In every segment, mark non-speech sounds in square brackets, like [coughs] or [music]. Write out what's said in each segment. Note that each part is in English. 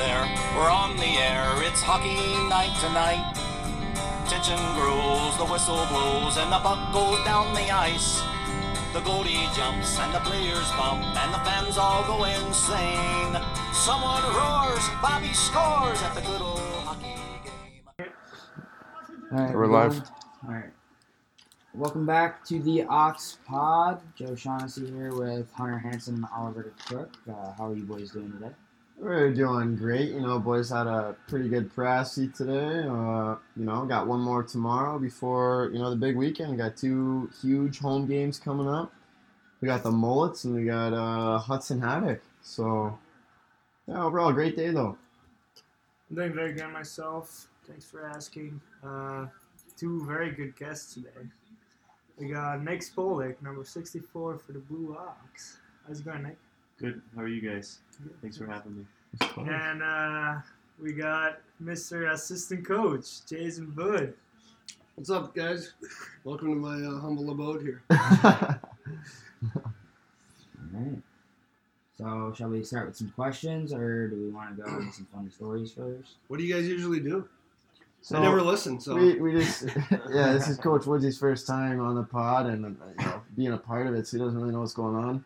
there. We're on the air. It's hockey night tonight. Tension grows, the whistle blows, and the puck goes down the ice. The goalie jumps and the players bump and the fans all go insane. Someone roars, Bobby scores at the good old hockey game. All right, We're live. All right. Welcome back to the Ox Pod. Joe Shaughnessy here with Hunter Hanson and Oliver Cook. Uh, how are you boys doing today? We're doing great. You know, boys had a pretty good pressy today. Uh, you know, got one more tomorrow before, you know, the big weekend. Got two huge home games coming up. We got the Mullets and we got uh, Hudson Havoc. So, yeah, overall, great day, though. I'm doing very good myself. Thanks for asking. Uh, two very good guests today. We got Nick Spolik, number 64 for the Blue Ox. How's it going, Nick? Good. How are you guys? Thanks for having me. And uh, we got Mr. Assistant Coach, Jason Wood. What's up, guys? Welcome to my uh, humble abode here. [laughs] All right. So, shall we start with some questions, or do we want to go with some funny stories first? What do you guys usually do? so I never listen, so we, we just, [laughs] yeah, this is Coach Woodsy's first time on the pod and, uh, you know, being a part of it, so he doesn't really know what's going on.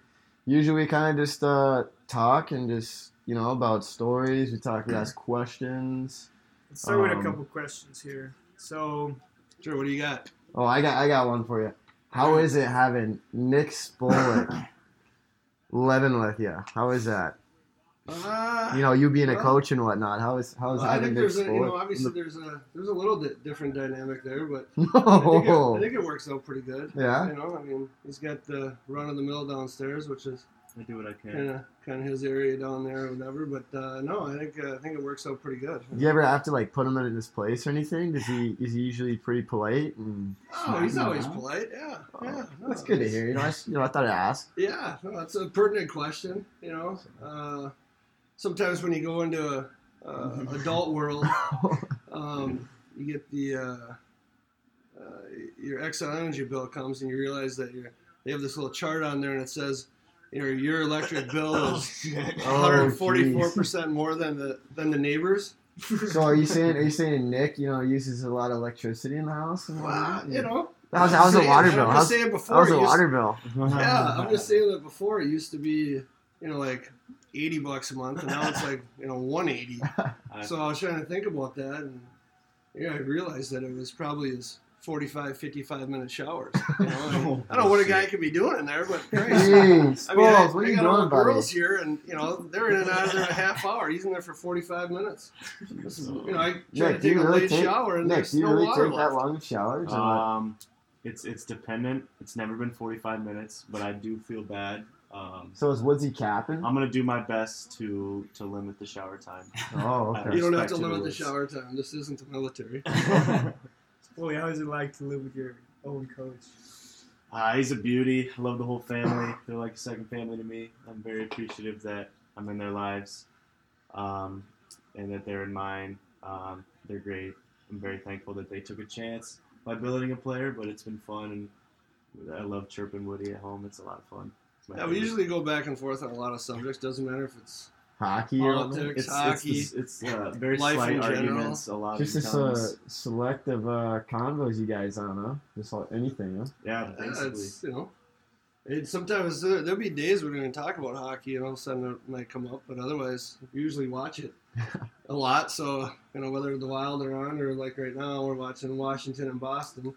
Usually we kind of just uh, talk and just, you know, about stories. We talk, we ask questions. Let's start with a Um, couple questions here. So, sure. What do you got? Oh, I got I got one for you. How is it having Nick Spolik [coughs] living with you? How is that? Uh, You know, you being a coach and whatnot. How is how is well, I having think Nick there's a, you know obviously there's a there's a little bit different dynamic there, but [laughs] I think, it, No. I think it works out pretty good. Yeah. You know, I mean, he's got the run of the mill downstairs, which is I do what I can. kind of kind of his area down there or whatever. But uh, no, I think uh, I think it works out pretty good. Do you ever have to like put him in his place or anything? Does he is he usually pretty polite? And Oh, he's always Yeah. polite. Yeah, yeah. no, that's good to hear. You know, I, s- you know, I thought I'd ask. Yeah, no, that's a pertinent question. You know, uh, sometimes when you go into a, uh, [laughs] adult world, [laughs] um, you get the uh, uh, your Exxon Energy bill comes and you realize that you're, they have this little chart on there and it says, you know, your electric bill [laughs] is 144 percent more than the than the neighbors. So are you saying are you saying Nick, you know, uses a lot of electricity in the house? Well, you know, How's how's the water bill? just How's, saying before. how's the water bill? Yeah, I'm just saying that before it used to be, you know, like 80 bucks a month, and now it's like, you know, 180. [laughs] So I was trying to think about that, and yeah, I realized that it was probably his 45, 55 minute showers. You know? I, [laughs] I don't know what a guy could be doing in there, but Christ. Jeez, I mean, I, Spalls, what are I you got all doing, the buddy? girls here, and you know they're in and out of there in a half hour. He's in there for 45 minutes. This is, you know, I try Nick, to take a really late take, shower, and Nick, there's do you no really water take that long of showers? Um, it's it's dependent. It's never been 45 minutes, but I do feel bad. Um, So is Woodsy capping? I'm gonna do my best to to limit the shower time. [laughs] Oh, okay. You don't have to limit the rules. shower time. This isn't the military. [laughs] [laughs] Boy, how is it like to live with your own coach? Uh, he's a beauty. I love the whole family. They're like a second family to me. I'm very appreciative that I'm in their lives, um, and that they're in mine. Um, they're great. I'm very thankful that they took a chance by building a player, but it's been fun, and I love chirping Woody at home. It's a lot of fun. It's my Yeah, we usually go back and forth on a lot of subjects. Doesn't matter if it's Hockey or politics, it's hockey. It's, it's, uh, [laughs] very life slight in general. A lot just of this uh, times. selective uh, convos you guys on, huh? Just like anything, huh? yeah, Yeah, basically. it's, you know, it, sometimes there, there'll be days we're going to talk about hockey, and all of a sudden it might come up, but otherwise we usually watch it [laughs] a lot. So you know, whether the Wild are on or like right now we're watching Washington and Boston.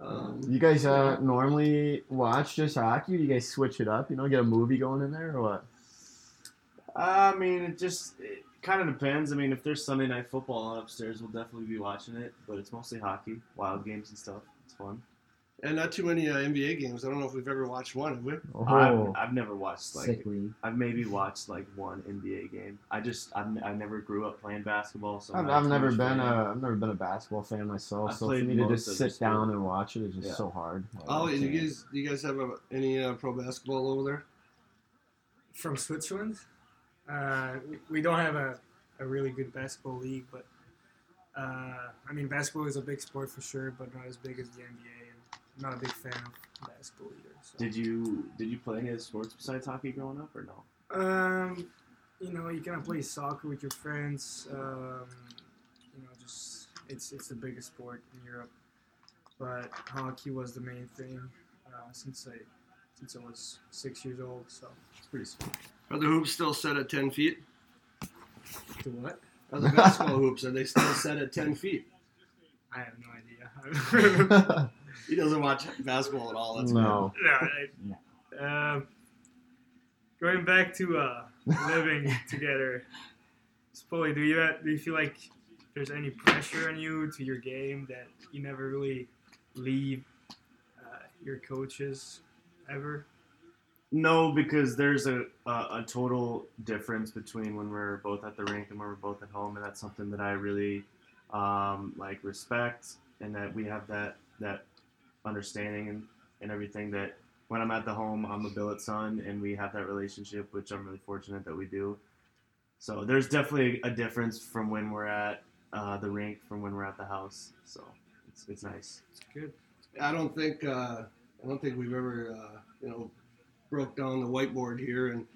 Um, You guys uh, normally watch just hockey? Do you guys switch it up? You know, get a movie going in there or what? I mean, it just it kind of depends. I mean, if there's Sunday night football on upstairs, we'll definitely be watching it. But it's mostly hockey, wild games and stuff. It's fun. And not too many uh, NBA games. I don't know if we've ever watched one, have we? Oh, I've, I've never watched like Sick league. I've maybe watched like one NBA game. I just I've, I never grew up playing basketball, so I've, I'm not I've never been a I've never been a basketball fan myself. I've so for played me to just sit down and watch it is just Yeah. so hard. Oh, do you guys, do you guys have a, any uh, pro basketball over there? From Switzerland? Uh, we don't have a, a really good basketball league, but uh, I mean, basketball is a big sport for sure, but not as big as the NBA. And I'm not a big fan of basketball either. So. Did you did you play any other sports besides hockey growing up or no? Um, you know, you kind of play soccer with your friends. Um, you know, just it's it's the biggest sport in Europe. But hockey was the main thing uh, since I since I was six years old. So It's pretty sweet. Are the hoops still set at 10 feet? to what? Are the basketball hoops, are they still set at 10 feet? I have no idea. [laughs] [laughs] He doesn't watch basketball at all. That's no. no, I, um, going back to uh, [laughs] living together, Spolly, do you do you feel like there's any pressure on you to your game that you never really leave uh, your coaches ever? No, because there's a, a a total difference between when we're both at the rink and when we're both at home, and that's something that I really um, like respect, and that we have that that understanding and, and everything that when I'm at the home, I'm a billet son, and we have that relationship, which I'm really fortunate that we do. So there's definitely a difference from when we're at uh, the rink from when we're at the house. So it's, it's nice. It's good. I don't think uh, I don't think we've ever uh, you know broke down the whiteboard here and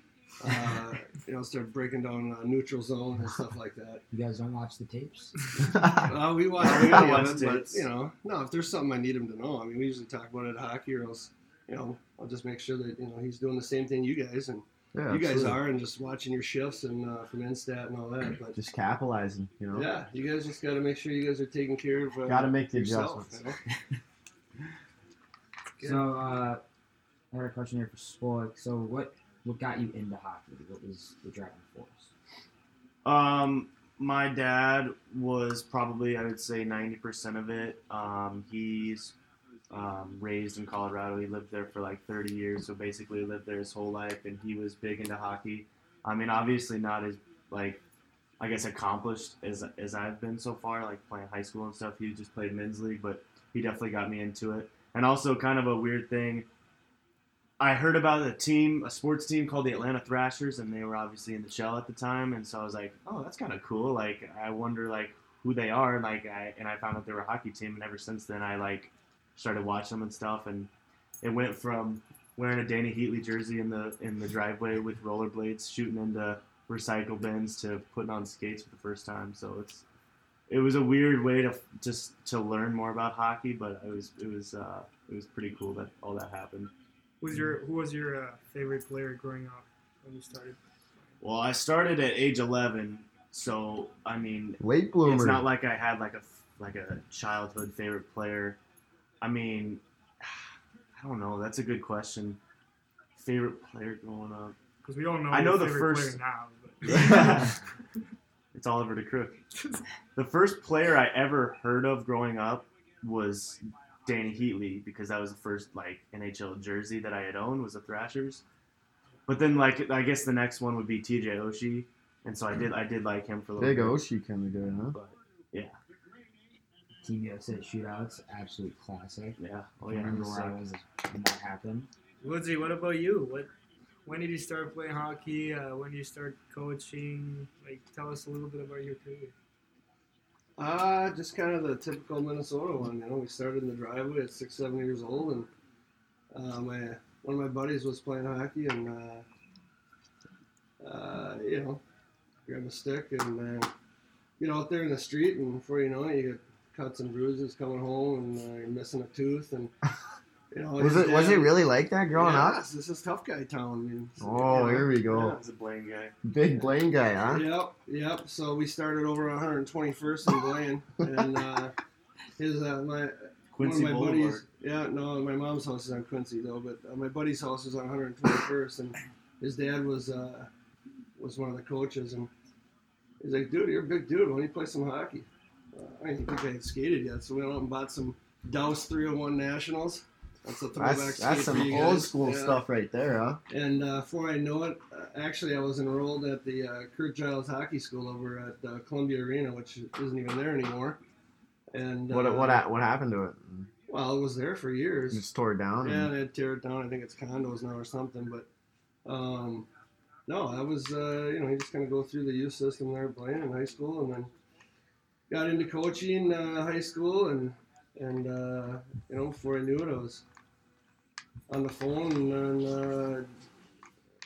uh, you know start breaking down uh, neutral zone and stuff like that. You guys don't watch the tapes? [laughs] Uh, we watch [laughs] I video watch of it, but you know, no. If there's something I need him to know, I mean, we usually talk about it at hockey, or else you know, I'll just make sure that you know he's doing the same thing you guys and Yeah, you guys are, and just watching your shifts and uh, from Instat and all that. But Just capitalizing, you know. yeah, you guys just got to make sure you guys are taking care of. Uh, Got to make the yourself, adjustments. you know? [laughs] So, uh, I had a question here for Spoiler. So, what what got you into hockey? What was the driving force? Um, my dad was probably I would say ninety percent of it. Um, he's um, raised in Colorado. He lived there for like thirty years, so basically lived there his whole life, and he was big into hockey. I mean, obviously not as like I guess accomplished as as I've been so far, like playing high school and stuff. He just played men's league, but he definitely got me into it. And also, kind of a weird thing. I heard about a team, a sports team called the Atlanta Thrashers, and they were obviously in the shell at the time. And so I was like, "Oh, that's kind of cool." Like, I wonder like who they are. And like, I and I found out they were a hockey team. And ever since then, I like started watching them and stuff. And it went from wearing a Dany Heatley jersey in the in the driveway with rollerblades, shooting into recycle bins, to putting on skates for the first time. So it's it was a weird way to just to learn more about hockey, but it was it was uh, it was pretty cool that all that happened. Who's your who was your uh, favorite player growing up when you started? Well, I started at age 11, so I mean, Late bloomer. it's not like I had like a like a childhood favorite player. I mean, I don't know. That's a good question. Favorite player growing up? Because we all know I know the first- player now. But [laughs] [laughs] it's Oliver de Crook. The first player I ever heard of growing up was Dany Heatley because that was the first like NHL jersey that I had owned was a Thrashers. But then like I guess the next one would be TJ Oshie, and so I did I did like him for a little Big bit. Oshie kind of guy, huh? But yeah, Team USA shootouts, absolute classic. yeah, oh I yeah. remember where I was when that happened. Woodsy, what about you? What when did you start playing hockey? Uh, when did you start coaching? Like, tell us a little bit about your career. Uh, just kind of the typical Minnesota one. You know, we started in the driveway at six, seven years old, and uh, my one of my buddies was playing hockey, and uh, uh, you know, grab a stick and uh, get out there in the street, and before you know it, you get cuts and bruises coming home, and uh, you're missing a tooth, and [laughs] you know, Was his it was it really like that growing up? This is tough guy town. I mean, Oh, you know. here we I go. was a Blaine guy. Big Blaine guy, huh? Yep, yep. So we started over on 121st in Blaine, and uh, [laughs] his uh, my Quincy one of my Boulevard. buddies. Yeah, no, my mom's house is on Quincy though, but uh, my buddy's house is on 121st, and his dad was uh, was one of the coaches, and he's like, "Dude, you're a big dude. Why don't you play some hockey?" Uh, I didn't think I had skated yet, so we went out and bought some Daoust 301 Nationals. That's a throwback That's skate that's some old school Yeah. stuff right there, huh? And uh, before I know it, uh, actually, I was enrolled at the uh, Curt Giles Hockey School over at uh, Columbia Arena, which isn't even there anymore. And What uh, what what happened to it? Well, it was there for years. Just tore it down. Yeah, they tear it down. I think it's condos now or something. But um, no, I was uh, you know you just kind of go through the youth system there playing in high school, and then got into coaching uh, high school, and and uh, you know before I knew it, I was on the phone and uh,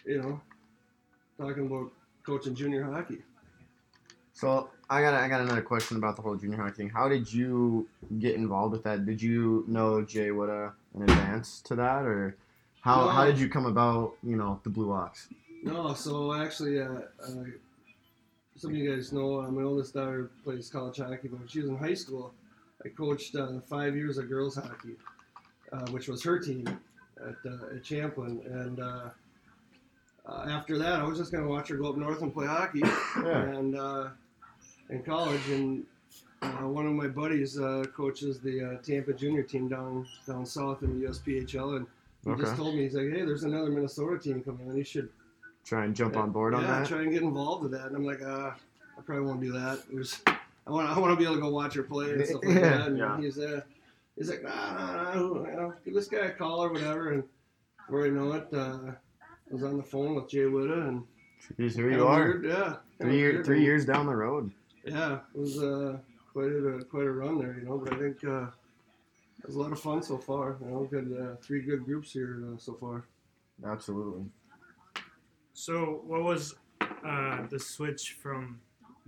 you know talking about coaching junior hockey. So I got I got another question about the whole junior hockey thing. How did you get involved with that? Did you know Jay Woodda in advance to that, or how how did you come about? You know the Blue Ox. No, so actually, uh, uh, some of you guys know uh, my oldest daughter plays college hockey, but when she was in high school, I coached uh, five years of girls hockey, uh, which was her team at, uh, at Champlin. And uh, uh, after that, I was just going to watch her go up north and play hockey Yeah. and uh, in college. And uh, one of my buddies uh, coaches the uh, Tampa junior team down down south in the USPHL, and he Okay. just told me he's like, "Hey, there's another Minnesota team coming on. You should." Try and jump on board on that. yeah, try and get involved with that. And I'm like, uh, I probably won't do that. There's, I want, I want to be able to go watch her play and [laughs] stuff like Yeah. that. And Yeah. he's, uh, he's like, nah, nah, nah, you know, give this guy a call or whatever. And before I know it, uh, I was on the phone with Jay Witta and Jeez, here kinda you are. weird, yeah, Three year, three years down the road. Yeah, it was uh, quite a quite a run there, you know. But I think uh, it was a lot of fun so far. You know, good uh, three good groups here uh, so far. Absolutely. So, what was uh, the switch from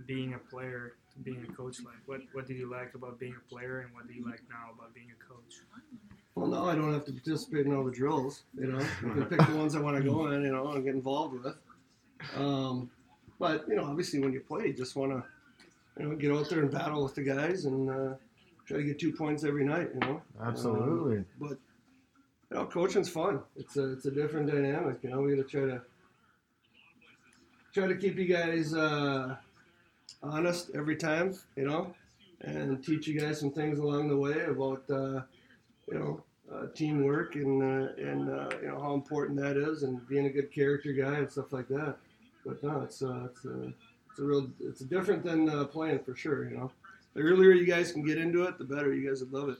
being a player to being a coach like? What What did you like about being a player, and what do you like now about being a coach? Well, now I don't have to participate in all the drills. You know, I can pick the [laughs] ones I want to go in. You know, and get involved with. Um, but you know, obviously, when you play, you just want to, you know, get out there and battle with the guys and uh, try to get two points every night. You know, Absolutely. but you know, coaching's fun. It's a it's a different dynamic. You know, we got to try to try to keep you guys uh, honest every time. You know, and teach you guys some things along the way about uh, you know uh, teamwork and uh, and uh, you know how important that is and being a good character guy and stuff like that. But no, it's uh, it's a it's a real it's different than uh, playing for sure. You know, the earlier you guys can get into it, the better. You guys would love it.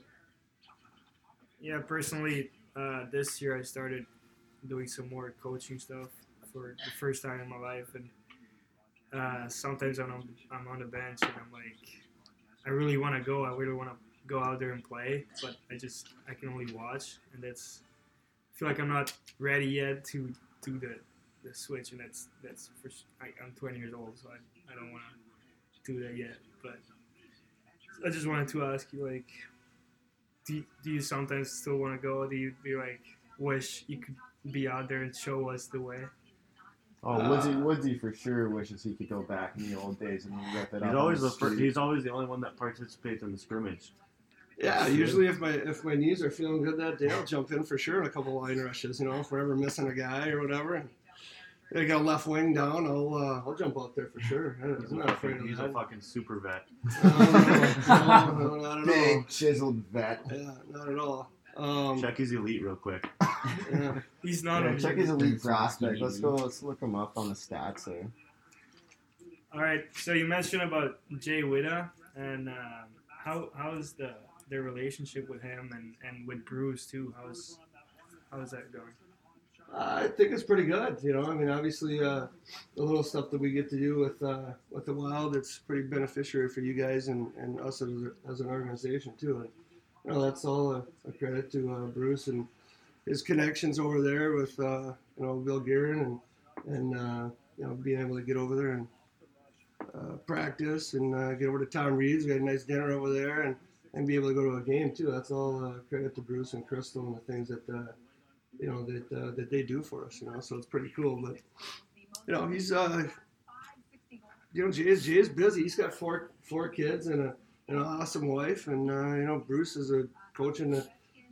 Yeah, personally, uh, this year I started doing some more coaching stuff for the first time in my life, and uh, sometimes I'm on, I'm on the bench and I'm like, I really want to go. I really want to go out there and play, but I just I can only watch, and that's I feel like I'm not ready yet to do the the switch, and that's that's for I, I'm 20 years old, so I, I don't want to do that yet. But I just wanted to ask you, like, do you, do you sometimes still want to go? Do you you like wish you could be out there and show us the way? Oh, Woodsy, Woodsy for sure wishes he could go back in the old days and rip it up. He's on always the the first, he's always the only one that participates in the scrimmage. Yeah, usually if my if my knees are feeling good that day, I'll jump in for sure in a couple line rushes. You know, if we're ever missing a guy or whatever, and I got a left wing down, I'll uh, I'll jump out there for sure. He's, I'm a not afraid fucking, of he's that. a fucking super vet. No, no, no, not at all. Big chiseled vet. Yeah, not at all. Um, Check his elite real quick. [laughs] yeah. He's not. Yeah, check his elite prospect. Let's go. Let's look him up on the stats there. All right. So you mentioned about Jay Witta, and um, how how's the their relationship with him and, and with Bruce too? How's how's that going? I think it's pretty good. You know, I mean, obviously, uh, the little stuff that we get to do with uh, with the Wild, it's pretty beneficiary for you guys and, and us as, a, as an organization too. And know, that's all a, a credit to uh, Bruce and his connections over there with uh, you know Bill Guerin and and uh, you know being able to get over there and uh, practice and uh, get over to Tom Reid's. We had a nice dinner over there and, and be able to go to a game too. That's all uh, credit to Bruce and Crystal and the things that. You know that that they do for us. You know, so it's pretty cool. But you know, he's uh, you know, Jay's Jay's busy. He's got four four kids and a an awesome wife, and uh, you know, Bruce is a coach in a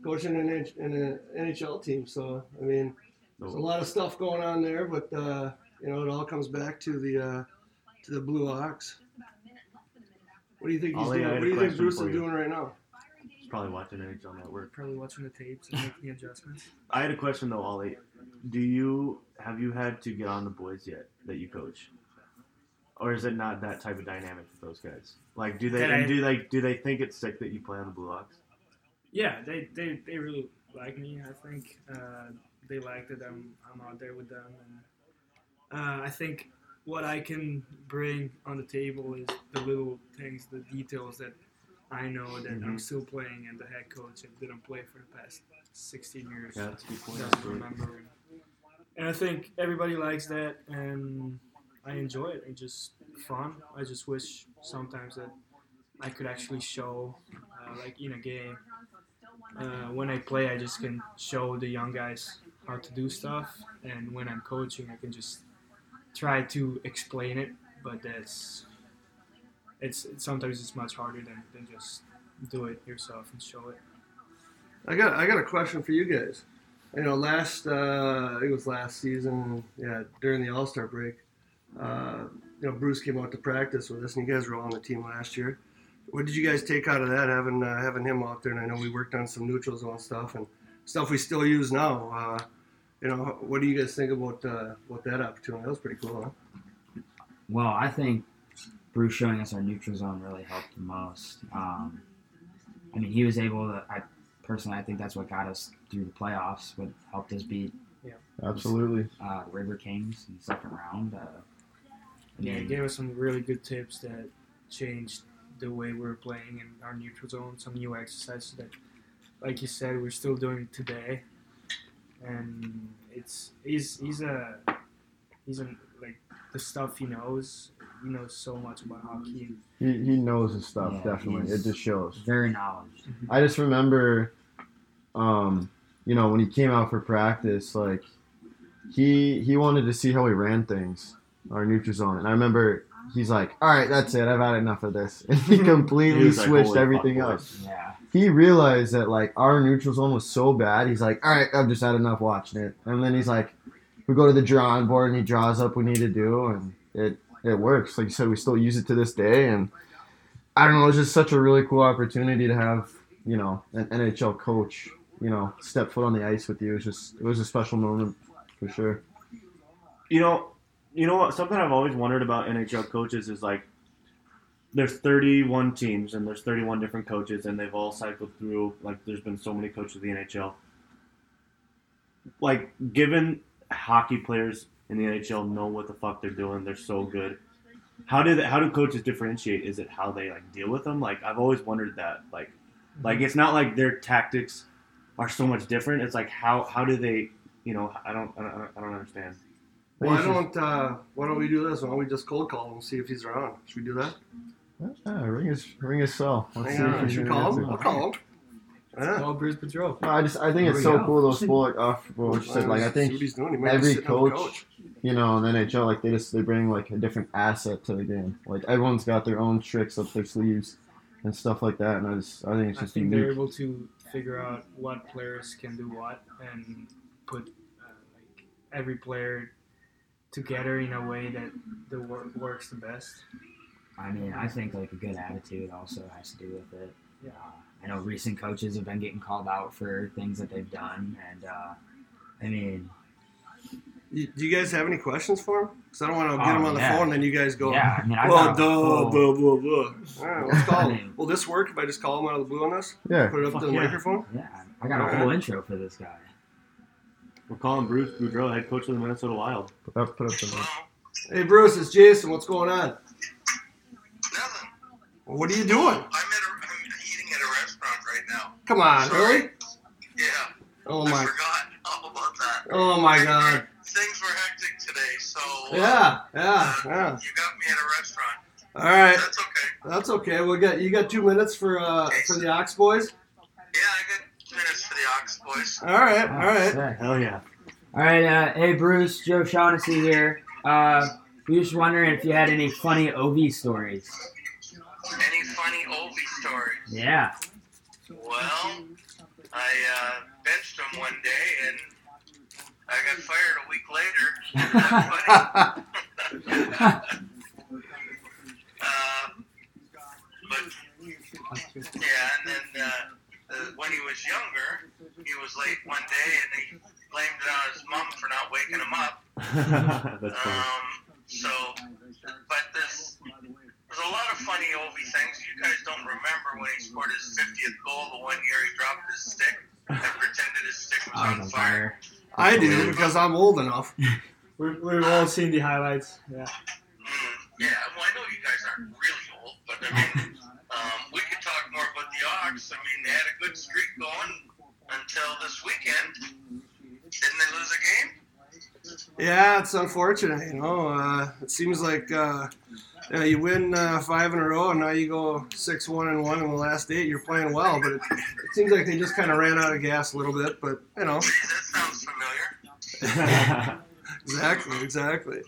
coaching an in an NHL team. So I mean, there's a lot of stuff going on there, but uh, you know, it all comes back to the uh, to the Blue Ox. What do you think he's Ollie, doing? What do you think Bruce for is you. doing right now? He's probably watching NHL Network. Probably watching the tapes and making the adjustments. I had a question though, Ollie. Do you have you had to get on the boys yet that you coach, or is it not that type of dynamic with those guys? Like, do they and I- do they do they think it's sick that you play on the Blue Ox? Yeah, they, they, they really like me. I think uh, they like that I'm I'm out there with them, and uh, I think what I can bring on the table is the little things, the details that I know that I'm Mhm. still playing, and the head coach that didn't play for the past 16 years Yeah, that's a good point. doesn't remember. And I think everybody likes that, and I enjoy it. It's just fun. I just wish sometimes that I could actually show, uh, like in a game, uh, when I play, I just can show the young guys how to do stuff, and when I'm coaching, I can just try to explain it. But that's it's sometimes it's much harder than, than just do it yourself and show it. I got I got a question for you guys. You know, last uh, it was last season, yeah, during the All Star break. Uh, you know, Bruce came out to practice with us, and you guys were all on the team last year. What did you guys take out of that, having uh, having him out there? And I know we worked on some neutral zone stuff and stuff we still use now. Uh, you know, what do you guys think about uh, about that opportunity? That was pretty cool, huh? Well, I think Bruce showing us our neutral zone really helped the most. Um, I mean, he was able to. I personally, I think that's what got us through the playoffs. What helped us beat Yeah. Absolutely. uh, the River Kings in the second round. Uh, I Yeah, mean, it gave us some really good tips that changed the way we were playing in our neutral zone. Some new exercises that, like you said, we're still doing today. And it's he's he's a he's a like the stuff he knows. He knows so much about hockey. He, he knows his stuff, Yeah, definitely. It just shows. very knowledge. I just remember, um, you know, when he came out for practice, like he he wanted to see how we ran things, our neutral zone, and I remember he's like, "All right, that's it. I've had enough of this," [laughs] and he completely He was like, switched fuck, everything up. boys." Yeah, He realized that like our neutral zone was so bad. He's like, "All right, I've just had enough watching it," and then he's like, "We go to the drawing board, and he draws up what we need to do, and it it works." Like you said, we still use it to this day, and I don't know, it's just such a really cool opportunity to have you know an NHL coach you know step foot on the ice with you. It was just it was a special moment for sure. You know, you know what? Something I've always wondered about NHL coaches is like, there's 31 teams and there's 31 different coaches and they've all cycled through. Like, there's been so many coaches in the NHL. Like, given hockey players in the NHL know what the fuck they're doing, they're so good. How do they, how do coaches differentiate? Is it how they like deal with them? Like, I've always wondered that. Like, mm-hmm. like it's not like their tactics are so much different. It's like how how do they? You know, I don't I don't, I don't understand. Why don't uh, Why don't we do this? Why don't we just cold call him and see if he's around? Should we do that? Yeah, ring his ring his cell. Let's Hang see if on, he should we can call him? I'll call him. Yeah. Call Bruce Boudreau. No, I just I think Here it's we so go. cool those full like off what you said like I See think he's doing. He might be every sitting on the coach, you know, in the NHL, like they just they bring like a different asset to the game. Like everyone's got their own tricks up their sleeves and stuff like that. And I just I think it's I just think they're able to figure out what players can do what and put uh, like every player together in a way that the work works the best. I mean, I think like a good attitude also has to do with it. Yeah. Uh, I know recent coaches have been getting called out for things that they've done, and uh, I mean, do you guys have any questions for him? Because I don't want to get Oh, him on the yeah. phone and then you guys go, yeah, I mean, I well, got a duh, full- blah, blah, blah. All right, let's [laughs] call I him. mean- Will this work if I just call him out of the blue on this? Yeah. Put it up Fuck to the yeah. microphone? Yeah, I got a whole intro for this guy. We're calling Bruce Boudreau, head coach of the Minnesota Wild. Put up put up the Hey, Bruce, it's Jason. What's going on? Nothing. What are you doing? I'm at a, I'm eating at a restaurant right now. Come on, really? Yeah. Oh I my, forgot [laughs] all about that. oh my God. Things were hectic today, so uh, Yeah, yeah, uh, yeah. you got me at a restaurant. All right, That's okay. that's okay. We got you got two minutes for uh for the Ox boys. Yeah, minutes for the Ox boys. All right, all right. Sick. Hell yeah. All right, uh, hey Bruce, Joe Shaughnessy here. Uh, we were just wondering if you had any funny OV stories. Any funny Ovi stories? Yeah. Well, I uh, benched him one day and I got fired a week later. [laughs] [laughs] Uh, but yeah, and then uh, uh, when he was younger, he was late one day and he blamed it on his mom for not waking him up. [laughs] That's funny. Um, so, but there's there's a lot of funny Ovi things. You guys don't remember when he scored his 50th goal the one year he dropped his stick and pretended his stick was I on on fire. fire. I do because I'm old enough. [laughs] We're, we've all seen the highlights. Yeah. Mm, yeah, well, I know you guys aren't really old, but I mean, [laughs] um, we could talk more about the Ox. I mean, they had a good streak going until this weekend. Didn't they lose a game? Yeah, it's unfortunate. You know, uh, it seems like uh, you win uh, five in a row, and now you go six one and one in the last eight. You're playing well, but it, it seems like they just kind of ran out of gas a little bit. But you know, that sounds familiar. [laughs] exactly, exactly.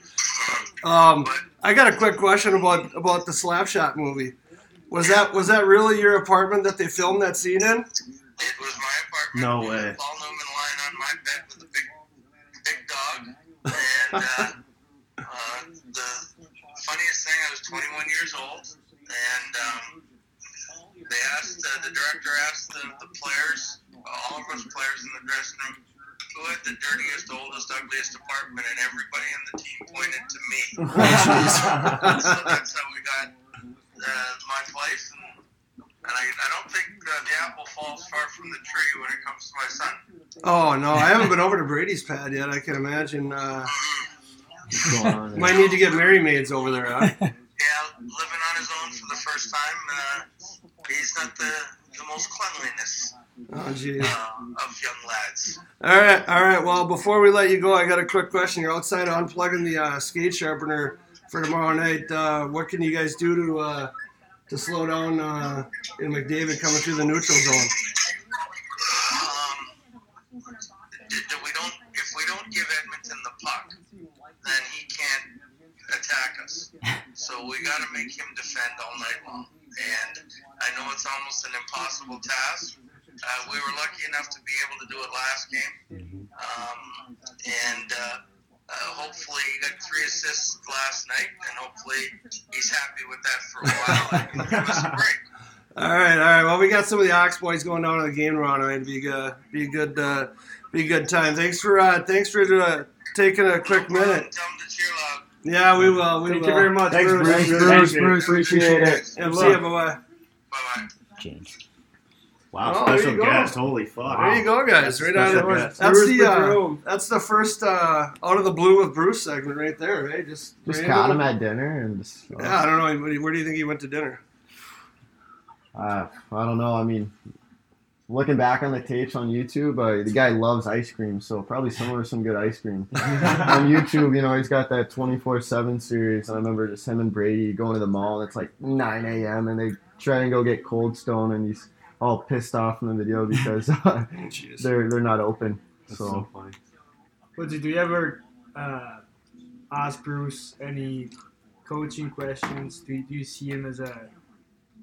Um, I got a quick question about about the Slapshot movie. Was that was that really your apartment that they filmed that scene in? It was my apartment. No way. Paul Newman lying on my bed with a big, big dog. And uh, uh, the funniest thing, I was 21 years old, and um, they asked uh, the director asked the, the players, all of us players in the dressing room, who had the dirtiest, oldest, ugliest apartment, and everybody in the team pointed to me. [laughs] so that's how we got uh, my place. And, and I, I don't think uh, the apple falls far from the tree when it comes to my son. Oh no, I haven't been over to Brady's pad yet. I can imagine. Uh, What's going on there? might need to get Merry Maids over there. Huh? Yeah, living on his own for the first time. Uh, he's not the, the most cleanliness Oh geez. uh, of young lads. All right, all right. Well, before we let you go, I got a quick question. You're outside unplugging the uh, skate sharpener for tomorrow night. Uh, what can you guys do to uh, to slow down uh, in McDavid coming through the neutral zone? Um, we don't if we don't give Edmonton the puck, then he can't attack us. So we got to make him defend all night long. And I know it's almost an impossible task. Uh, we were lucky enough to be able to do it last game, um, and uh, hopefully he got three assists last night, and hopefully he's happy with that for a while and give us a break. [laughs] All right, all right. Well, we got some of the Ox boys going down to the game tomorrow night. It'd be uh, be a good uh, be a good time. Thanks for uh, thanks for uh, taking a quick No minute. Tell him to cheer loud. Yeah, we will. We Thank will. you very much, Thanks, Bruce. Bruce. Thanks, Really Bruce. appreciate it. Bruce, appreciate it. Yeah, see you. Bye bye. Bye bye. James. Wow, Oh, there special you go. guest. Holy fuck. There you go, guys. Right out Special of guest. that's Bruce the uh, that's the first uh, out of the blue with Bruce segment right there, right? Just Just caught him at dinner and just. Yeah, I don't know. Where do you- Where do you think he went to dinner? Uh, I don't know. I mean, looking back on the tapes on YouTube, uh, the guy loves ice cream, so probably somewhere some good ice cream. [laughs] on YouTube, you know, he's got that 24 7 series, and I remember just him and Brady going to the mall, and it's like 9 a.m., and they try and go get Cold Stone, and he's all pissed off in the video [laughs] because uh, they're they're not open. That's So, so funny. But did you ever uh, ask Bruce any coaching questions? Do you, do you see him as a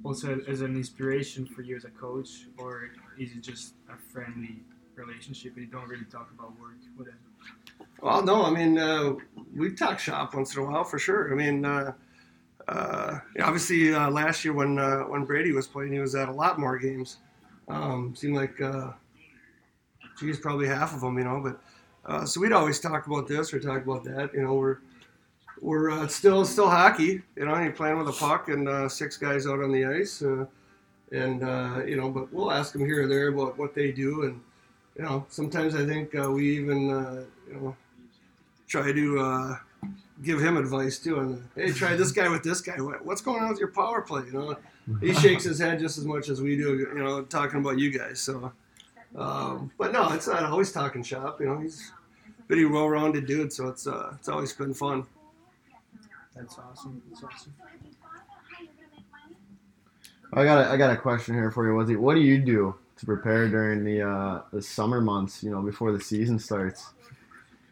also as an inspiration for you as a coach, or is it just a friendly relationship and you don't really talk about work whatever? Well, no, I mean, uh, we talk shop once in a while for sure. I mean, uh, obviously, uh, last year when uh, when Brady was playing, he was at a lot more games. Um, seemed like, uh, geez, probably half of them, you know. But uh, so we'd always talk about this or talk about that. You know, we're we're uh, still still hockey. You know, you're playing with a puck and uh, six guys out on the ice, and you know, but we'll ask them here or there about what they do and you know, sometimes I think we even, you know, try to give him advice too. And hey, try this guy with this guy. What's going on with your power play? You know, he shakes his head just as much as we do. You know, talking about you guys. So, um, but no, it's not always talking shop. You know, he's a pretty well-rounded dude. So it's uh, it's always been fun. That's awesome. That's awesome. I got a, I got a question here for you, Wazzy. What do you do to prepare during the uh, the summer months? You know, before the season starts.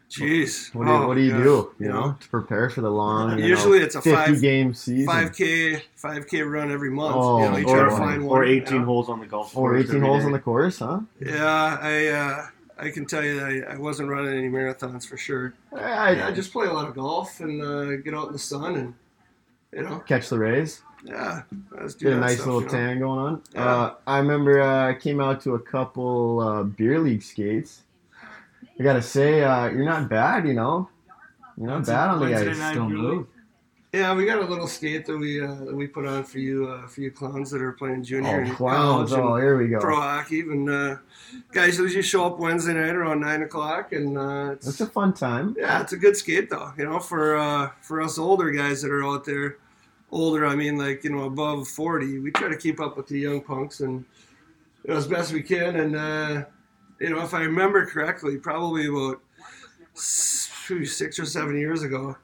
Jeez, What do you, Oh, what do you yeah. do? You You know, know? to prepare for the long. Usually know, it's a 50 five- game season. Five k, five k run every month. Oh, you know, you or- try to find one. Or 18 yeah. holes on the golf course. or 18 holes day. on the course, huh? Yeah, I uh, I can tell you that I, I wasn't running any marathons for sure. I, I, I I just play a lot of golf and uh, get out in the sun and you know, catch the rays. yeah, Get a nice stuff, little you know. tan going on. Yeah. Uh, I remember uh, I came out to a couple uh, beer league skates. I gotta say, uh, you're not bad. You know, you're not bad on the ice. night Still move. Yeah, we got a little skate that we uh, that we put on for you uh, for you clowns that are playing junior Oh, and clowns! college Oh, and here we go. pro hockey. And uh, guys usually show up Wednesday night around nine o'clock, and uh, it's That's a fun time. Yeah, it's a good skate though. You know, for uh, for us older guys that are out there, older I mean like you know above forty, we try to keep up with the young punks and you know, as best we can. And uh, you know, if I remember correctly, probably about six or seven years ago,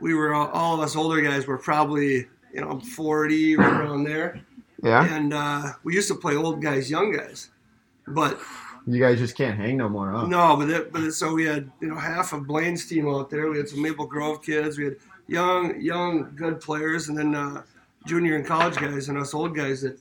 we were all, all of us older guys were probably you know 40 right around there, Yeah. and uh, we used to play old guys, young guys, but You guys just can't hang no more, huh? no, but it, but it, so we had you know half of Blaine's team out there. We had some Maple Grove kids. We had young, young, good players, and then uh, junior and college guys, and us old guys that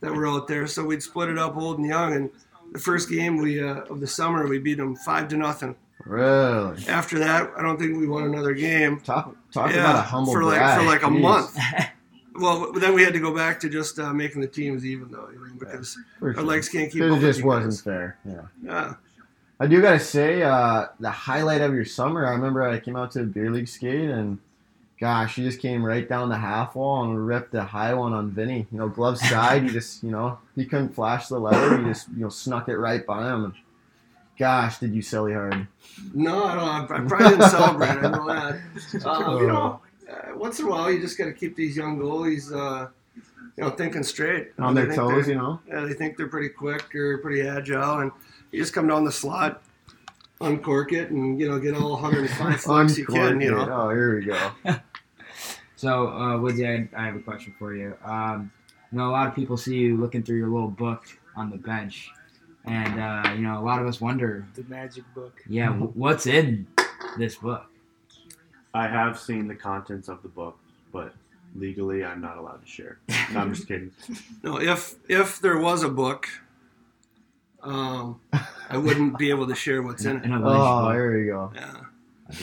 that were out there. So we'd split it up, old and young. And the first game we uh, of the summer, we beat them five to nothing. Really? After that, I don't think we won another game. Talk talk Yeah, about a humble for like for like a Jeez. month. [laughs] Well, then we had to go back to just uh, making the teams even though, you know, because our sure. legs can't keep It just wasn't guys. fair. Yeah. Yeah. I do gotta say, uh, the highlight of your summer. I remember I came out to a beer league skate, and gosh, you just came right down the half wall and ripped a high one on Vinny. You know, glove side. he just, you know, he couldn't flash the lever. He just, you know, snuck it right by him. And gosh, did you silly hard? No, I don't. I probably didn't celebrate. I know that. [laughs] Um, you know, uh, once in a while, you just got to keep these young goalies, uh, you know, thinking straight. On their toes, you know. Yeah, they think they're pretty quick or pretty agile, and you just come down the slot, uncork it, and you know, get all 105 [laughs] flicks you can. You know. Oh, here we go. [laughs] So, uh, Woodsy, I, I have a question for you. Um, you know, a lot of people see you looking through your little book on the bench, and uh, you know, a lot of us wonder, The magic book. yeah, w- what's in this book? I have seen the contents of the book, but legally I'm not allowed to share. [laughs] No, I'm just kidding. No, if if there was a book, um, I wouldn't be able to share what's in it. [laughs] Oh, there you go. Yeah.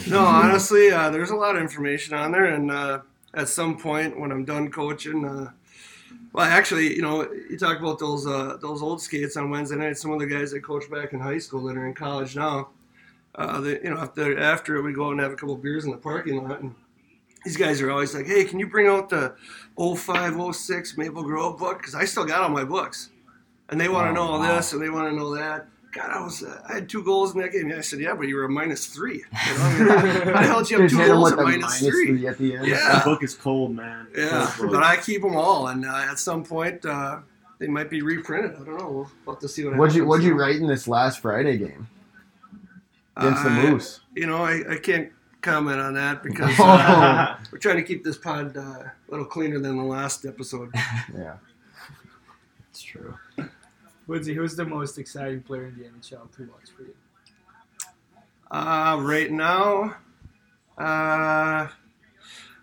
No, honestly, uh, there's a lot of information on there, and uh, at some point when I'm done coaching, uh, well, actually, you know, you talk about those uh, those old skates on Wednesday night. Some of the guys that coach back in high school that are in college now, uh, they, you know, after after we go out and have a couple beers in the parking lot, and these guys are always like, "Hey, can you bring out the 05, 06 Maple Grove book? Because I still got all my books, and they want to Oh, know all wow. this and they want to know that." God, I was uh, I had two goals in that game. Yeah, I said, "Yeah, but you were a minus three. You know, I mean, how [laughs] the hell did you have Just two goals at the minus minus three? three at the end. Yeah. The book is cold, man. Yeah, Cold but I keep them all, and uh, at some point uh, they might be reprinted. I don't know. We'll have to see what What'd you happens. What'd you write in this last Friday game against the Uh, Moose? You know, I, I can't comment on that because Oh. [laughs] uh, [laughs] we're trying to keep this pod uh, a little cleaner than the last episode. Yeah. It's true. Woodsy, who's the most exciting player in the NHL to watch for you? Uh, right now, uh,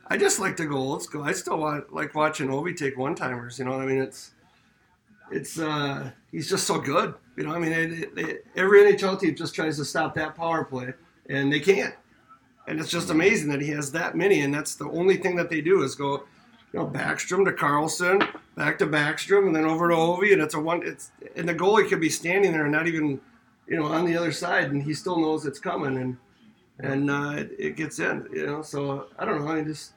I just like to go old school. I still want, like watching Ovi take one timers. You know I mean? It's it's uh, he's just so good. You know, I mean, they, they, every NHL team just tries to stop that power play, and they can't. And it's just amazing that he has that many, and that's the only thing that they do is go, you know, Backstrom to Carlson, back to Backstrom, and then over to Ovi, and it's a one. It's and the goalie could be standing there and not even, you know, on the other side, and he still knows it's coming, and and uh, it, it gets in. You know, so I don't know. I just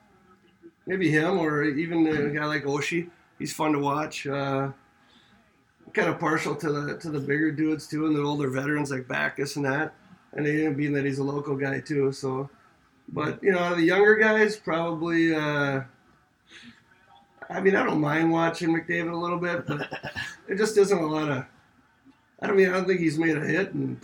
maybe him or even a guy like Oshie. He's fun to watch. Uh, kind of partial to the to the bigger dudes too, and the older veterans like Backes and that. And he, being that he's a local guy too, so. But you know, the younger guys probably. Uh, I mean, I don't mind watching McDavid a little bit, but [laughs] it just isn't a lot of. I don't mean, I don't think he's made a hit and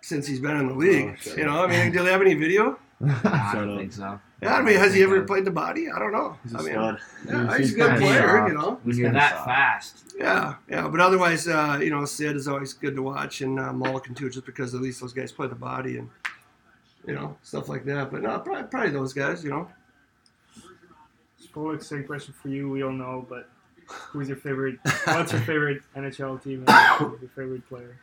since he's been in the league. Oh, you know, I mean, do they have any video? [laughs] I don't up. think so. Yeah, I mean, has he ever played the body? I don't know. He's a I mean, stud. yeah, He's he's a good player, soft. you know. When It's you're that soft. fast, Yeah, yeah, but otherwise, uh, you know, Sid is always good to watch, and uh, Mulligan too, just because at least those guys play the body and you know stuff like that. But no, probably, probably those guys, you know. Spoiler, same question for you. We all know, but who's your favorite? [laughs] What's your favorite NHL team? And [laughs] your favorite player?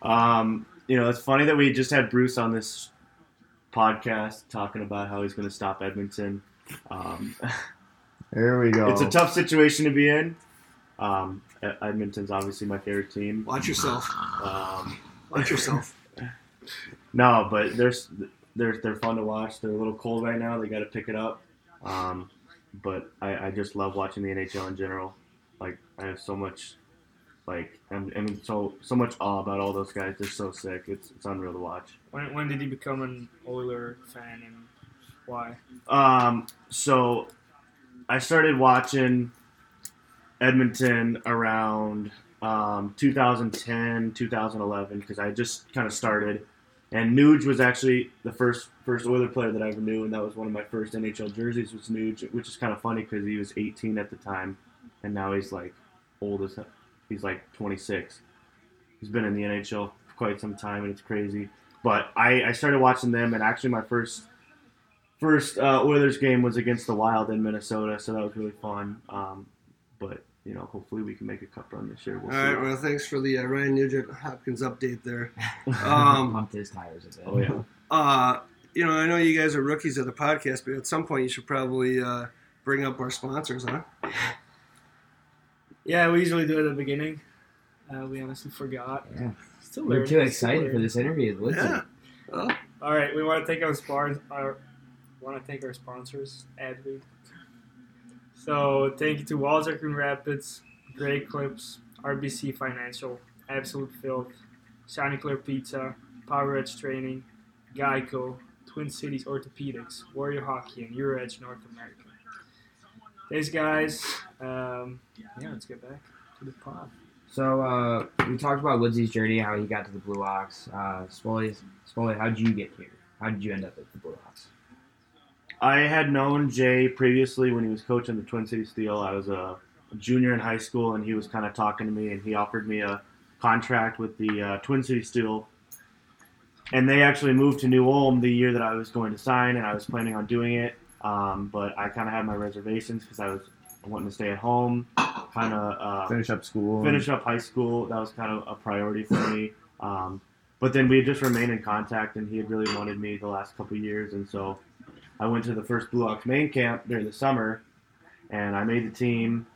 Um, you know, it's funny that we just had Bruce on this podcast talking about how he's going to stop Edmonton. Um, [laughs] There we go. it's a tough situation to be in. Um, Edmonton's obviously my favorite team. Watch yourself. Um, Watch yourself. no, but they're, they're they're fun to watch. They're a little cold right now. They got to pick it up. Um, but I, I just love watching the NHL in general. Like I have so much, like I'm, so so much awe about all those guys. They're so sick. It's it's unreal to watch. When, when did you become an Oiler fan and why? Um, so I started watching Edmonton around um, 2010, 2011 because I just kind of started, And Nuge was actually the first first Oiler player that I ever knew, and that was one of my first NHL jerseys was Nuge, which is kind of funny because he was 18 at the time, and now he's like old as. He's like 26. He's been in the NHL for quite some time, and it's crazy. But I, I started watching them, and actually my first first uh, Oilers game was against the Wild in Minnesota, so that was really fun. Um, but you know, hopefully we can make a cup run this year. We'll All right. see. Well, thanks for the uh, Ryan Nugent Hopkins update there. [laughs] Um, Pumped his tires a bit. Oh yeah. Uh, you know, I know you guys are rookies of the podcast, but at some point you should probably uh, bring up our sponsors, huh? Yeah, we usually do it at the beginning. Uh, we honestly forgot. Yeah. Still We're learning, too still excited for this interview with Woodson. Yeah. Well, All right, we want to thank our sponsors. Our, want to thank our sponsors, Adweek. So thank you to Walter Coon Rapids, Great Clips, RBC Financial, Absolute Filth, Shiny Clear Pizza, Power Edge Training, Geico, Twin Cities Orthopedics, Warrior Hockey, and Euro Edge North America. Thanks, guys. Um, yeah, let's get back to the pod. So uh, we talked about Woodsy's journey, how he got to the Blue Ox. Uh, Spoley, how did you get here? How did you end up at the Blue Ox? I had known Jay previously when he was coaching the Twin City Steel. I was a, junior in high school, and he was kind of talking to me, and he offered me a contract with the uh, Twin City Steel. And they actually moved to New Ulm the year that I was going to sign, and I was planning on doing it. Um, but I kind of had my reservations because I was wanting to stay at home, kind of uh, Finish up school. finish up high school. That was kind of a priority for me. Um, but then we had just remained in contact, and he had really wanted me the last couple years, and so I went to the first Blue Ox main camp during the summer, and I made the team.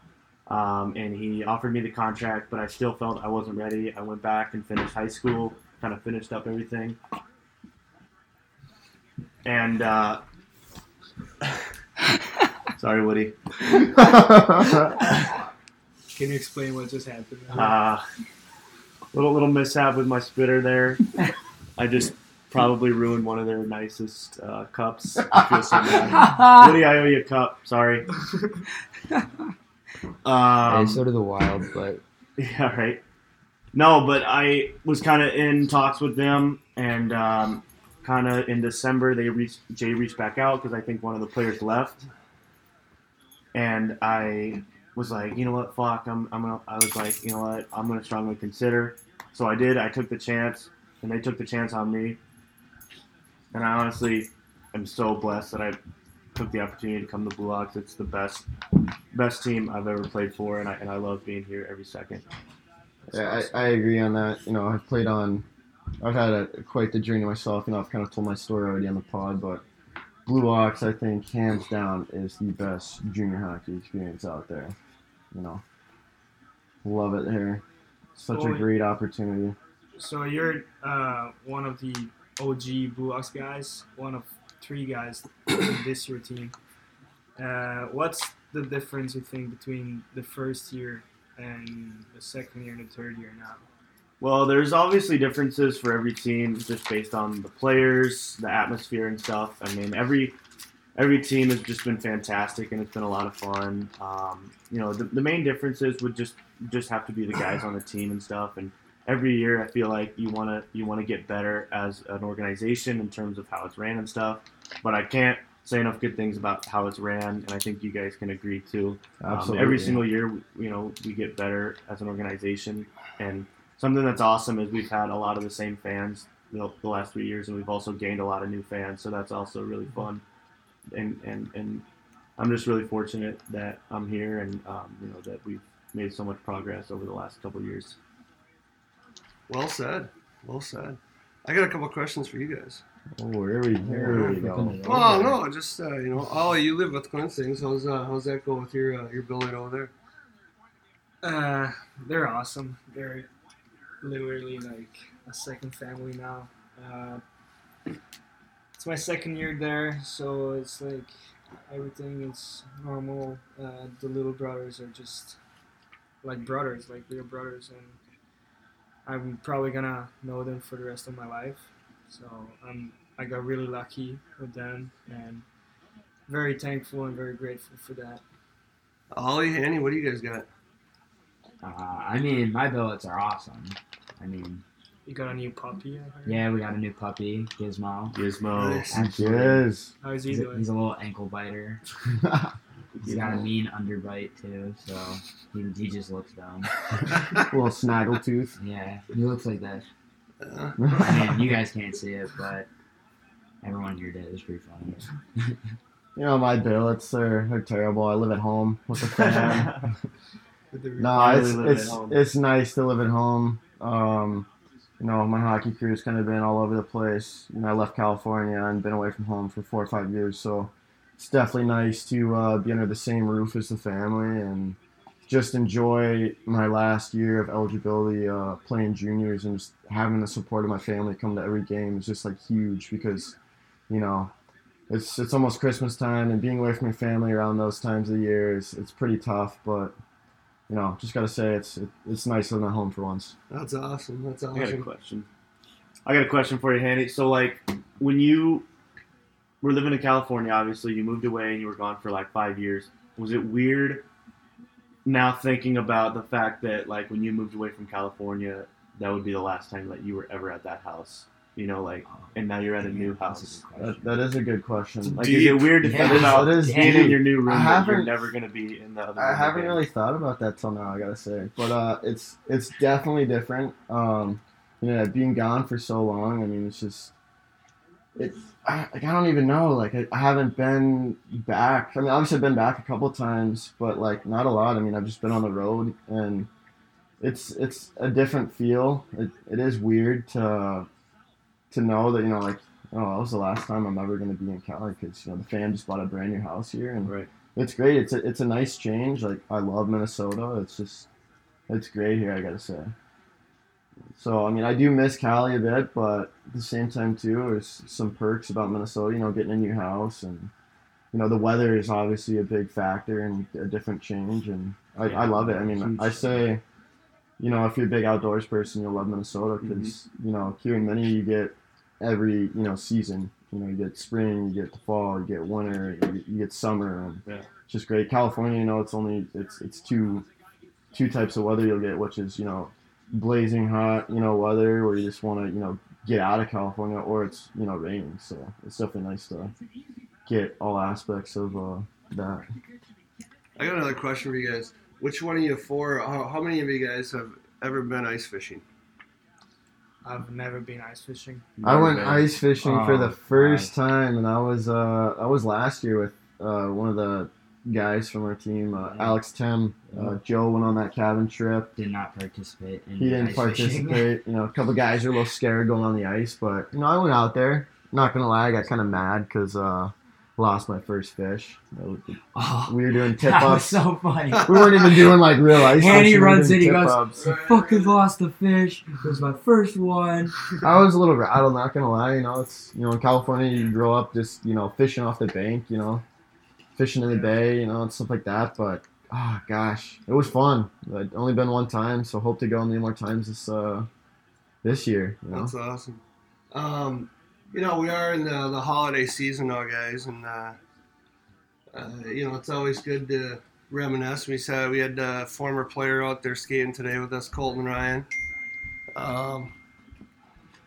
Um, and he offered me the contract, but I still felt I wasn't ready. I went back and finished high school, kind of finished up everything, and uh, [laughs] sorry, Woody. Can you explain what just happened? Uh, little little mishap with my spitter there. I just probably ruined one of their nicest uh, cups. [laughs] I feel so bad. [laughs] Woody, I owe you a cup. Sorry. [laughs] Um, hey, so did the Wild, but yeah, right. No, but I was kind of in talks with them, and um, kind of in December they reached Jay reached back out because I think one of the players left, and I was like, you know what, fuck, I'm, I'm gonna, I was like, you know what, I'm gonna strongly consider. So I did. I took the chance, and they took the chance on me, and I honestly am so blessed that I took the opportunity to come to Blue Ox. It's the best, best team I've ever played for, and I, and I love being here every second. Yeah, I, I agree on that. You know, I've played on, I've had a, quite the journey myself. You know, I've kind of told my story already on the pod, but Blue Ox, I think, hands down, is the best junior hockey experience out there. You know, love it here. Such a great opportunity. So you're uh, one of the OG Blue Ox guys, one of three guys in [coughs] this year team. Uh, what's the difference you think between the first year and the second year and the third year now? Well, there's obviously differences for every team just based on the players, the atmosphere, and stuff. I mean, every every team has just been fantastic, and it's been a lot of fun. Um, you know, the, the main differences would just just have to be the guys on the team and stuff. And every year, I feel like you want to you want to get better as an organization in terms of how it's ran and stuff. But I can't say enough good things about how it's ran, and I think you guys can agree too. Um, Absolutely. every single year, you know, we get better as an organization, and something that's awesome is we've had a lot of the same fans the, the last three years, and we've also gained a lot of new fans. So that's also really fun, and and and I'm just really fortunate that I'm here, and um, you know that we've made so much progress over the last couple of years. Well said. Well said. I got a couple questions for you guys. Oh, here we, here we go. Oh no, just uh, you know, Ollie, you live with Twin Things. How's uh, how's that go with your uh, your building over there? Uh, they're awesome. They're literally like a second family now. Uh, it's my second year there, so it's like everything is normal. Uh, the little brothers are just like brothers, like real brothers, and I'm probably gonna know them for the rest of my life. So I'm I got really lucky with them, and very thankful and very grateful for that. Ollie, Annie, what do you guys got? Uh, I mean, my billets are awesome. I mean, You got a new puppy. Yeah, we got a new puppy, Gizmo. Gizmo. Nice. Actually, Yes. How's he He's a, doing? he's a little ankle biter. [laughs] He's got a mean underbite too, so he, he just looks dumb. [laughs] little snaggle tooth. Yeah, he looks like that. Uh, I mean, you guys can't see it, but everyone here did. It was pretty funny. [laughs] You know my billets are they're terrible. I live at home with [laughs] the fam. With no, You it's it's it's nice to live at home. Um, you know, my hockey career's kind of been all over the place. You know, I left California and been away from home for four or five years, so it's definitely nice to uh, be under the same roof as the family and just enjoy my last year of eligibility uh, playing juniors and just having the support of my family come to every game is just like huge because, you know, it's it's almost Christmas time and being away from your family around those times of the year is it's pretty tough, but you know, just gotta say it's it, it's nice living at home for once. that's awesome. That's awesome I got a awesome. question. I got a question for you, Handy. So, like, when you were living in California, obviously, you moved away and you were gone for like five years. Was it weird now thinking about the fact that, like, when you moved away from California, that would be the last time that you were ever at that house? You know, like, and now you're at a new house. a good question. That, that is a good question. Like, is it weird to Yeah, think about it is being in your new room I that you're haven't- never going to be in the other room? I haven't again? really thought about that till now. I gotta say, but uh, it's it's definitely different. Um, you know, being gone for so long. I mean, it's just it. I, like, I don't even know. Like I, I haven't been back. I mean, obviously I've been back a couple times, but like not a lot. I mean, I've just been on the road, and it's it's a different feel. It, it is weird to to know that you know like oh that was the last time I'm ever gonna be in Cali because you know the fam just bought a brand new house here and Right. it's great. It's a it's a nice change. Like I love Minnesota. It's just it's great here. I gotta say. So I mean, I do miss Cali a bit, but at the same time too, there's some perks about Minnesota. You know, getting a new house and you know the weather is obviously a big factor and a different change. And I, I love it. I mean, I say, you know, if you're a big outdoors person, you'll love Minnesota because mm-hmm. you know here in Minnie you get every you know season. You know, you get spring, you get the fall, you get winter, you get, you get summer, and Yeah. it's just great. California, you know, it's only it's it's two two types of weather you'll get, which is you know blazing hot, you know, weather where you just want to you know get out of California, or it's you know raining. So it's definitely nice to get all aspects of uh, that. I got another question for you guys. Which one of you four? How, how many of you guys have ever been ice fishing? I've never been ice fishing. I went Never ice fishing for Oh, the first time, and I was uh I was last year with uh one of the guys from our team, uh, Yeah. Alex Tim. Uh, Joe went on that cabin trip. Did not participate in He didn't participate. You know, a couple guys were a little scared going on the ice, but you know, I went out there. Not gonna lie, I got kind of mad because uh, lost my first fish. Was- Oh, We were doing tip [laughs] that was ups. so funny. we weren't even doing like real ice. Handy fishing, we were runs in, he goes, ups. I fucking lost the fish. It was my first one. I was a little rattled, not gonna lie. You know, it's you know in California you grow up just you know fishing off the bank, you know, fishing in the bay, you know, and stuff like that. But oh gosh, it was fun. I'd only been one time, so hope to go many more times this uh this year. You know, That's awesome. Um, you know, we are in the, the holiday season now, guys, and uh, uh, you know it's always good to reminisce. We said we had a former player out there skating today with us, Colton Ryan. Um,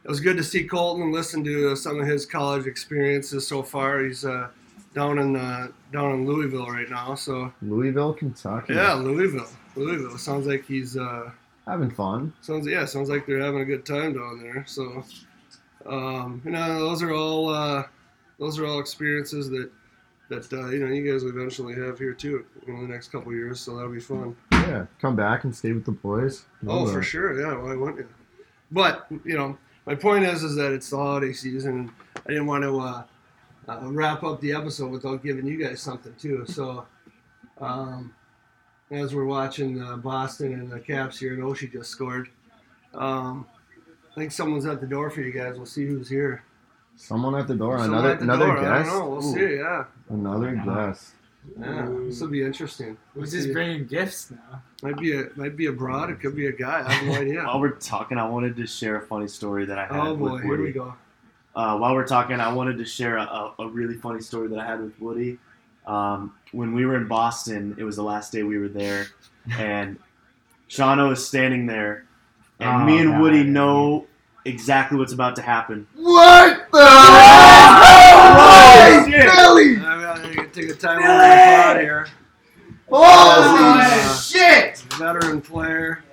it was good to see Colton and listen to some of his college experiences so far. He's uh, down in uh, down in Louisville right now, so Louisville, Kentucky. yeah, Louisville, Louisville. Sounds like he's. Uh, having fun. Sounds yeah, sounds like they're having a good time down there. So, um, you know, those are all uh, those are all experiences that that uh, you know you guys will eventually have here too in the next couple of years. So that'll be fun. Yeah, come back and stay with the boys. Oh, for that. sure. Yeah, why wouldn't you? But you know, my point is, is that it's the holiday season, I didn't want to uh, uh, wrap up the episode without giving you guys something too. So, um, as we're watching uh, Boston and the Caps here, and Oshie just scored. Um, I think someone's at the door for you guys. We'll see who's here. Someone at the door. Someone another at the another door. I guest. don't know. We'll Ooh, see. Yeah, Another guest. yeah. This will be interesting. We're We'll just see. bringing gifts now. Might be a might be a broad. It could be a guy. I have no [laughs] idea. While we're talking, I wanted to share a funny story that I had Oh boy, with here we go. Uh, while we're talking, I wanted to share a, a, a really funny story that I had with Woody. Um, when we were in Boston, it was the last day we were there, and Shauno is standing there, and Oh, me and God. Woody know exactly what's about to happen. What the? Oh, Holy shit. Billy! I'm gonna take a time on my pod here. Holy Uh, shit! Veteran player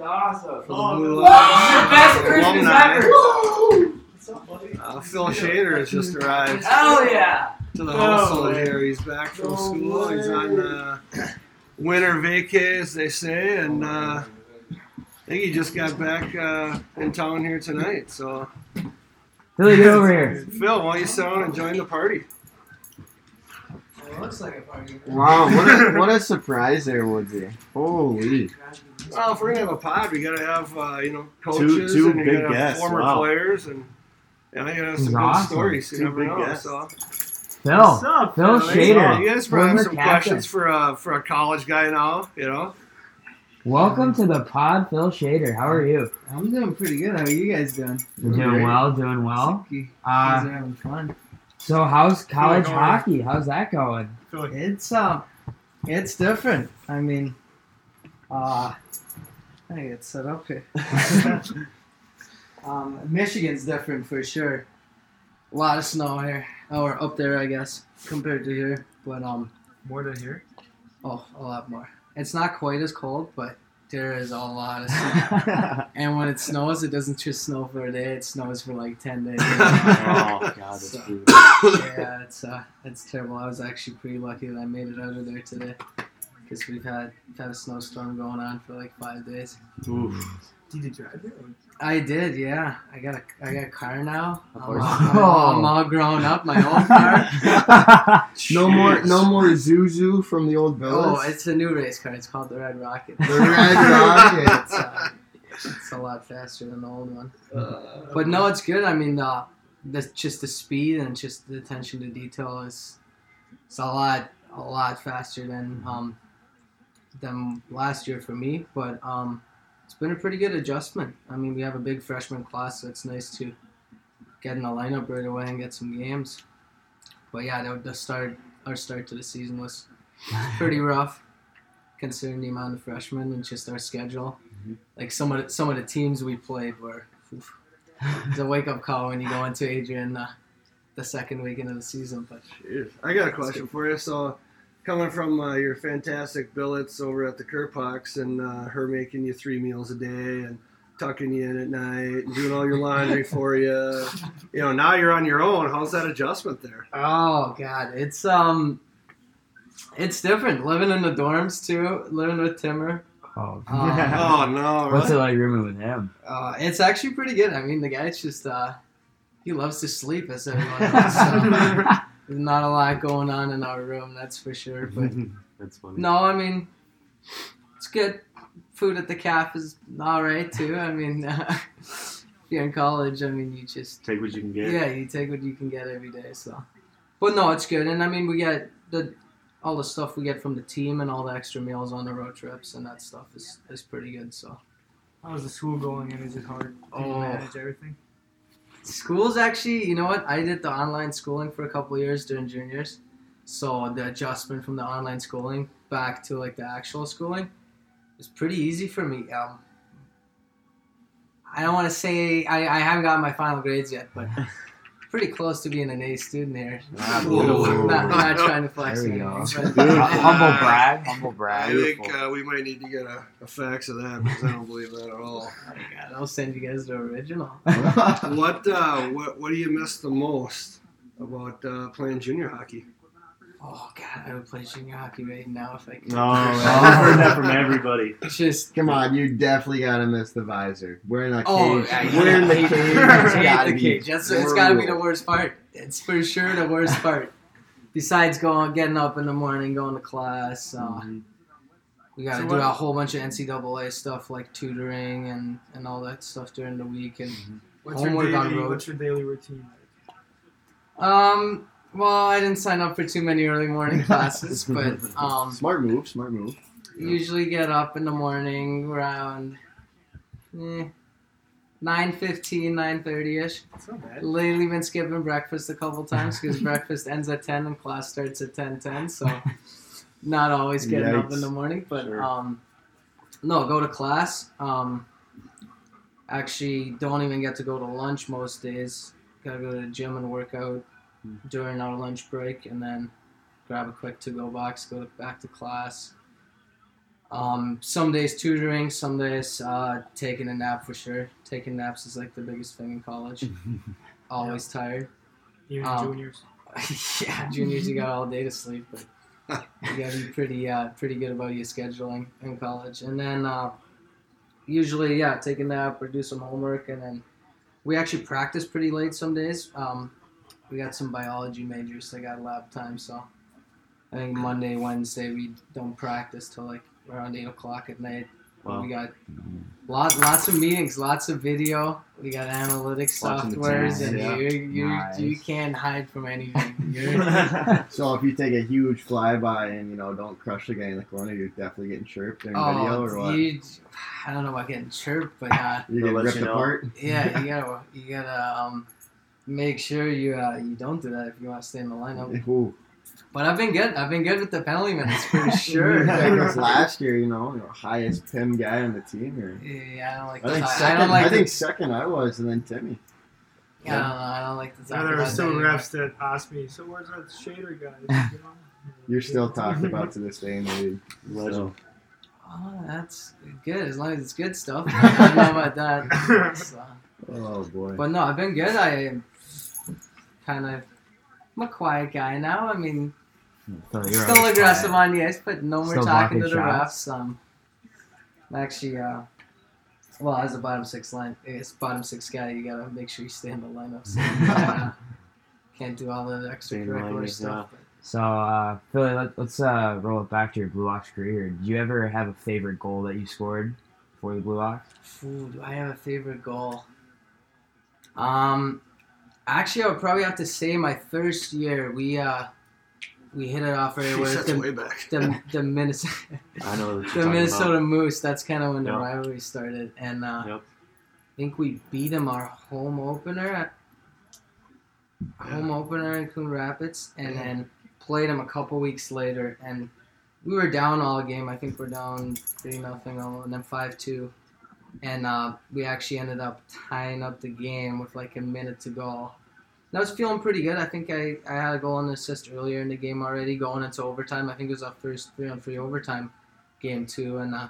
Awesome. for the Blue Your best Christmas Alumni. ever. Uh, Phil Shader has just arrived Hell yeah. to the Oh, here. He's back from Oh, school. He's on uh, winter vacay, as they say, and uh, I think he just got back uh, in town here tonight. So, Billy, get over here. Phil, why don't you sit down and join the party? It looks like a party. Wow, what a, [laughs] what a surprise there, Woodsy. Holy. Well, if we're gonna have a pod, we gotta have uh, you know coaches two and big gotta have guests, former wow. players and yeah, you gotta have some good awesome. stories. You Two never big know. guests. So, Phil. up, Phil So, Shader. You guys probably have some captain. questions for a for a college guy now. You know. Welcome to the pod, Phil Shader. How are you? I'm doing pretty good. How are you guys doing? You're doing Great. well, doing well. You guys Uh, are having fun. so how's college Phil, how hockey? How's that going? It's uh, it's different. I mean, uh, I get set up here. [laughs] [laughs] um, Michigan's different for sure. A lot of snow here, or up there, I guess, compared to here. But um, More than here. oh, a lot more. It's not quite as cold, but there is a lot of snow. [laughs] and when it snows, it doesn't just snow for a day; it snows for like ten days. [laughs] oh god, that's So- brutal. yeah, it's uh, it's terrible. I was actually pretty lucky that I made it out of there today, because we've had we've had a snowstorm going on for like five days. Oof. Did you drive it? I did, yeah. I got a I got a car now. I'm, course. all- [laughs] I'm all- I'm all grown up. My own car. [laughs] No more, no more Zuzu from the old boat. oh, it's a new race car. It's called the Red Rocket. the Red Rocket. [laughs] it's, uh, it's a lot faster than the old one. Uh, But no, it's good. I mean, uh, the, just the speed and just the attention to detail is it's a lot a lot faster than um, than last year for me. But um, it's been a pretty good adjustment. I mean, we have a big freshman class, so it's nice to get in the lineup right away and get some games. But yeah, the, the start our start to the season was [laughs] pretty rough, considering the amount of freshmen and just our schedule. Like some of the, some of the teams we played were. oof, [laughs] it's a wake up call when you go into Adrian uh, the second weekend of the season. But Jeez. I got a question for you. So, coming from uh, your fantastic billets over at the Kerpox and uh, her making you three meals a day and tucking you in at night and doing all your laundry [laughs] for you, you know, now you're on your own. How's that adjustment there? oh god, it's um, it's different living in the dorms too. Living with Timmer, oh, Um, Oh no! What's it like rooming with him? uh, it's actually pretty good. I mean, the guy's just uh, he loves to sleep as everyone [laughs] else. So [laughs] there's not a lot going on in our room, that's for sure. [laughs] But that's funny. No, I mean, it's good. Food at the calf is all right too. I mean, [laughs] if you're in college, I mean, you just Take what you can get. yeah, you take what you can get every day. So, but no, it's good. And I mean, we get the all the stuff we get from the team and all the extra meals on the road trips and that stuff is is pretty good. So, How's the school going and is it hard to Oh. manage everything? School's actually, you know what? I did the online schooling for a couple years during juniors. So the adjustment from the online schooling back to like the actual schooling was pretty easy for me. Um, I don't want to say I, I haven't gotten my final grades yet, but [laughs] pretty close to being an A student here. Ah, [laughs] beautiful. Not, not trying to flex There we anything, go. but- Beautiful. humble brag, I brag. think uh, we might need to get a, a fax of that because I don't believe that at all. [laughs] Oh my God, I'll send you guys the original. [laughs] What uh, what what do you miss the most about uh, playing junior hockey? Oh God, I would play junior hockey right now if I could. No, [laughs] I've heard that from everybody. It's just Come on, you definitely gotta miss the visor. Wearing a cage. Oh, yeah, you Wearing the cage. [laughs] hate It's gotta the be cage. That's, it's got to be the worst part. It's for sure the worst [laughs] part. Besides going, getting up in the morning, going to class, uh, Mhm. we got to So do what- a whole bunch of NCAA stuff like tutoring and, and all that stuff during the week. And What's your Homework on daily road. what's your daily routine like? um, well, I didn't sign up for too many early morning [laughs] classes, but um, Smart move, smart move. usually get up in the morning around eh, 9.15, 9.30ish. It's not bad. Lately been skipping breakfast a couple [laughs] times because breakfast ends at 10 and class starts at 10.10, so [laughs] not always getting up in the morning. But Sure. um, no, go to class. Um, actually don't even get to go to lunch most days. Gotta go to the gym and work out. During our lunch break, and then grab a quick to-go box, go back to class. Um, some days tutoring, some days uh, taking a nap for sure. Taking naps is like the biggest thing in college. [laughs] Always tired. Even Um, juniors. [laughs] yeah, juniors, you got all day to sleep, but you gotta be pretty, uh, pretty good about your scheduling in college. And then uh, usually, yeah, take a nap or do some homework, and then we actually practice pretty late some days. Um, we got some biology majors that got lab time, so I think Monday, Wednesday we don't practice till like around eight o'clock at night. Wow. We got lot, lots of meetings, lots of video. We got analytics Watching softwares, and yeah. you you Nice. you can't hide from anything. [laughs] [laughs] So if you take a huge flyby and you know don't crush the guy in the corner, you're definitely getting chirped during video or what? you, I don't know about getting chirped, but uh, You They'll get let ripped you know. apart. yeah, you [laughs] gotta you gotta um, make sure you uh, you don't do that if you want to stay in the lineup. Ooh. But I've been good. I've been good with the penalty minutes [laughs] for sure. I guess [laughs] last year, you know, you know, highest Tim guy on the team. Or, Yeah, I don't like. I think talk- second. I don't like. I to- think second I was, and then Timmy. I don't know. I don't like to talk Yeah, there were about some that. refs that asked me, so where's that shader guy? [laughs] You know? You're still talked about to this day in the league. Legend. Oh, that's good as long as it's good stuff. I don't know about that. So. Oh boy. But no, I've been good. I kind of, I'm a quiet guy now. I mean, So you're still aggressive quiet. on the ice, but no more Still talking to the shots? refs. Um, I'm actually, uh, well, as a bottom six line, it's bottom six guy, you gotta make sure you stay in the lineup. So, [laughs] uh, can't do all the Stay in extracurricular lineup, stuff. So, uh, Philly, let, let's uh, roll it back to your Blue Ox career. Do you ever have a favorite goal that you scored for the Blue Ox? Ooh, do I have a favorite goal? Um, actually, I would probably have to say my first year. We uh, we hit it off right Jeez, with that's the, way back. the, [laughs] the Minnesota I know the Minnesota about. Moose. That's kind of when the Yep. rivalry started, and uh, Yep. I think we beat them our home opener at home opener in Coon Rapids, and Yeah. then played them a couple weeks later, and we were down all game. I think we're down three nothing, and then five two, and uh, we actually ended up tying up the game with like a minute to go. And I was feeling pretty good. I think I, I had a goal and assist earlier in the game already, going into overtime. I think it was our first three on three overtime game too, and uh,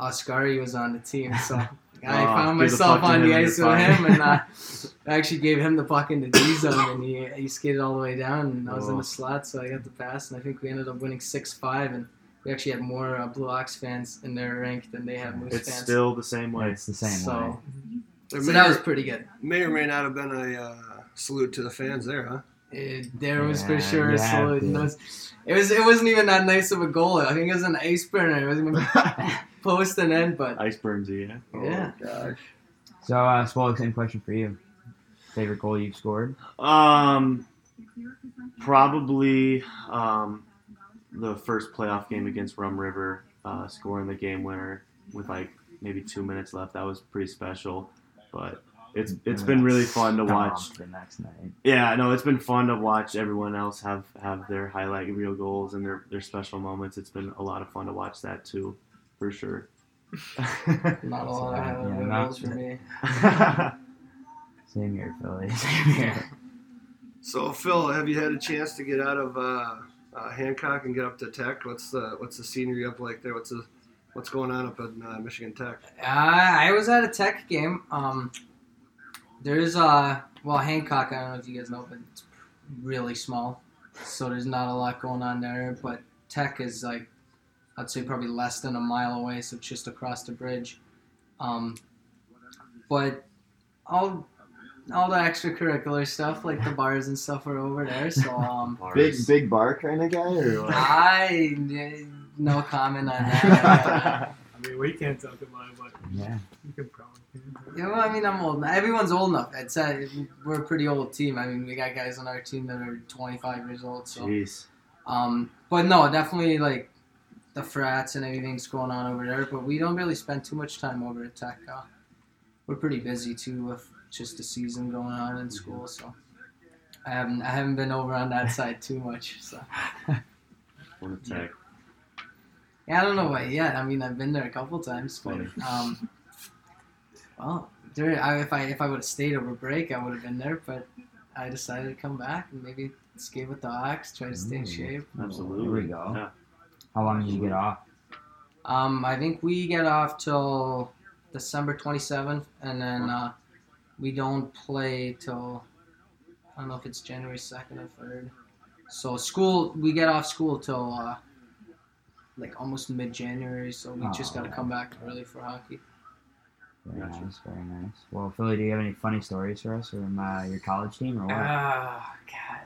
Oscari was on the team, so [laughs] I Oh, found the myself on the ice with him, and uh, I actually gave him the puck in the D zone, and he, he skated all the way down, and I was in Oh. the slot, so I got the pass, and I think we ended up winning six five, and we actually had more uh, Blue Ox fans in their rank than they had Moose It's fans. still the same way. It's the same way. so, There so may, that was pretty good. may or may not have been a uh, salute to the fans there, huh? It, there was for sure you a salute. to. It was, it was it wasn't even that nice of a goal. I think it was an ice burner. It wasn't even [laughs] post and end, but Ice burns you, yeah. yeah. Oh, gosh. So, uh, Swallow, same question for you. Favorite goal you've scored? Um, probably um, the first playoff game against Rum River, uh, scoring the game winner with like maybe two minutes left. That was pretty special. But it's it's been really fun to watch. The next night. Yeah, no, it's been fun to watch everyone else have have their highlight real goals and their their special moments. It's been a lot of fun to watch that too, for sure. [laughs] Not a lot of Yeah, highlight not- goals for me. [laughs] Same here, Philly. [laughs] Same here. So Phil, have you had a chance to get out of uh, uh, Hancock and get up to Tech? What's the what's the scenery up like there? What's the what's going on up in uh, Michigan Tech? Uh, I was at a tech game. Um, there's uh, well Hancock. I don't know if you guys know, but it's really small, so there's not a lot going on there. But Tech is like, I'd say probably less than a mile away, so it's just across the bridge. Um, but all all the extracurricular stuff like the bars and stuff are over there. So [laughs] um, Big Bars. big bar kind of guy, or what? I no comment on that. [laughs] I mean, we can't talk about it, but Yeah. you can probably. Yeah, well, I mean, I'm old. Everyone's old enough. It's uh, we're a pretty old team. I mean, we got guys on our team that are 25 years old. So, Jeez. um, but no, definitely like the frats and everything's going on over there. But we don't really spend too much time over at Tech. Uh, we're pretty busy too with just the season going on in school. So, I haven't I haven't been over on that side too much. So, [laughs] One attack. yeah, I don't know why yet. I mean, I've been there a couple times, but um, Well, there, I, if I if I would have stayed over break, I would have been there. But I decided to come back and maybe skate with the Ox, try to stay in shape. Absolutely. Here we go. Yeah. How long did you get off? Um, I think we get off till December 27th, and then uh, we don't play till I don't know if it's January 2nd or 3rd. So school, we get off school till uh, like almost mid-January. So we just got to Oh. come back early for hockey. Very Gotcha. nice, very nice. Well, Philly, do you have any funny stories for us from uh, your college team or what? Ah, God.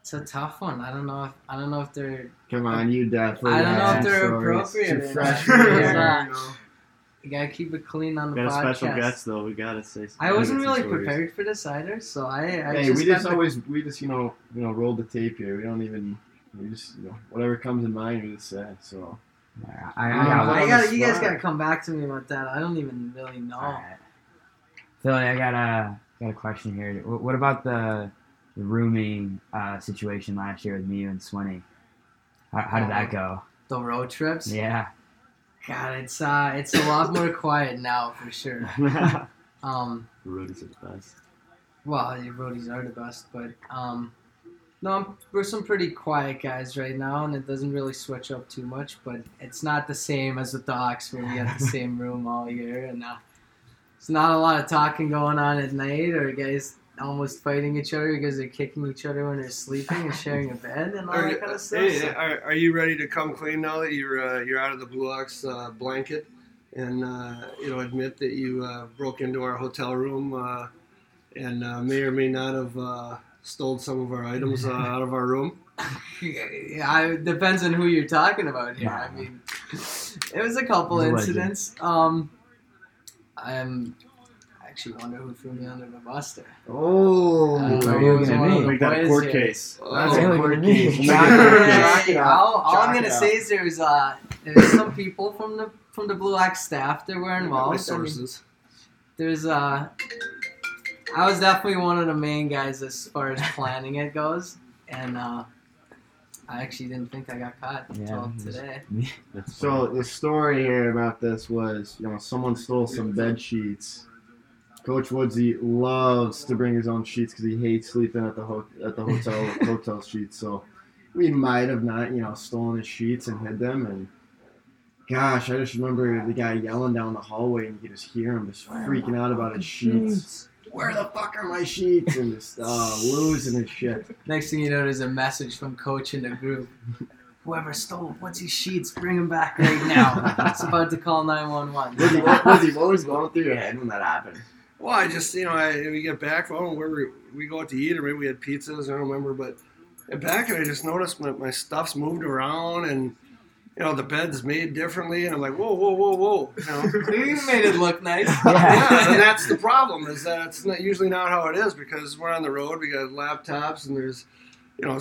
It's a tough one. I don't know if I don't know if they're Come on, you definitely. I don't know if they're stories. appropriate Two or [laughs] freshmen not. here, Yeah. You gotta keep it clean on the Got a special guest though. We gotta say. I wasn't really stories. prepared for this either, so I, I Hey, just we just always we just you know you know roll the tape here. We don't even we just you know whatever comes in mind we just say. So Yeah, I, I, Um, I gotta, you guys gotta come back to me about that. I don't even really know. Alright. Philly, I got a got a question here. What about the, the rooming uh, situation last year with me and Swinney? How, how did that go? The road trips. Yeah. God, it's uh, it's a lot more quiet now for sure. the [laughs] Um, roadies are the best. well, roadies are the best, but um, no, we're some pretty quiet guys right now, and it doesn't really switch up too much. But it's not the same as with the Ox, where we have the [laughs] same room all year, and uh, it's not a lot of talking going on at night, or guys almost fighting each other because they're kicking each other when they're sleeping and sharing a bed and all Are, that kind of stuff. hey, so- are, are you ready to come clean now that you're uh, you're out of the Blue Ox uh, blanket and uh, you know admit that you uh, broke into our hotel room uh, and uh, may or may not have uh, stole some of our items uh, out of our room? [laughs] Yeah, it depends on who you're talking about here. I mean, it was a couple He's incidents. Um, I'm I actually wonder who threw me under the bus there. oh, Uh, Who are you gonna one of be? the Make that a court here. case. That's Oh, a court case. Chalk Chalk it it up. up. Chalk it Hey, up. all, all I'm gonna it say is there was uh there's some people from the from the Blue Ox staff that were My involved. I mean, sources. there's uh I was definitely one of the main guys as far as [laughs] planning it goes, and uh, I actually didn't think I got caught Yeah, until it today. That's So the story here about this was, you know, someone stole some bed sheets. Coach Woodsy loves to bring his own sheets because he hates sleeping at the ho- at the hotel [laughs] hotel sheets. So we might have not, you know, stolen his sheets and hid them. And gosh, I just remember the guy yelling down the hallway, and you could just hear him just freaking out about his sheets. Where the fuck are my sheets? And just uh, [laughs] losing his shit. Next thing you know, there's a message from coach in the group. Whoever stole Woodsy sheets, bring him back right now. [laughs] it's about to call 911. Woodsy, what, Woodsy, what was going through your head when that happened? Well, I just you know I, we get back. Well, where we, we go out to eat, or maybe we had pizzas. I don't remember, but get back and I just noticed my, my stuff's moved around, and you know the bed's made differently, and I'm like, whoa, whoa, whoa, whoa. You know, [laughs] You made it look nice. [laughs] yeah, and that's the problem is that it's not usually not how it is because we're on the road. We got laptops and there's, you know,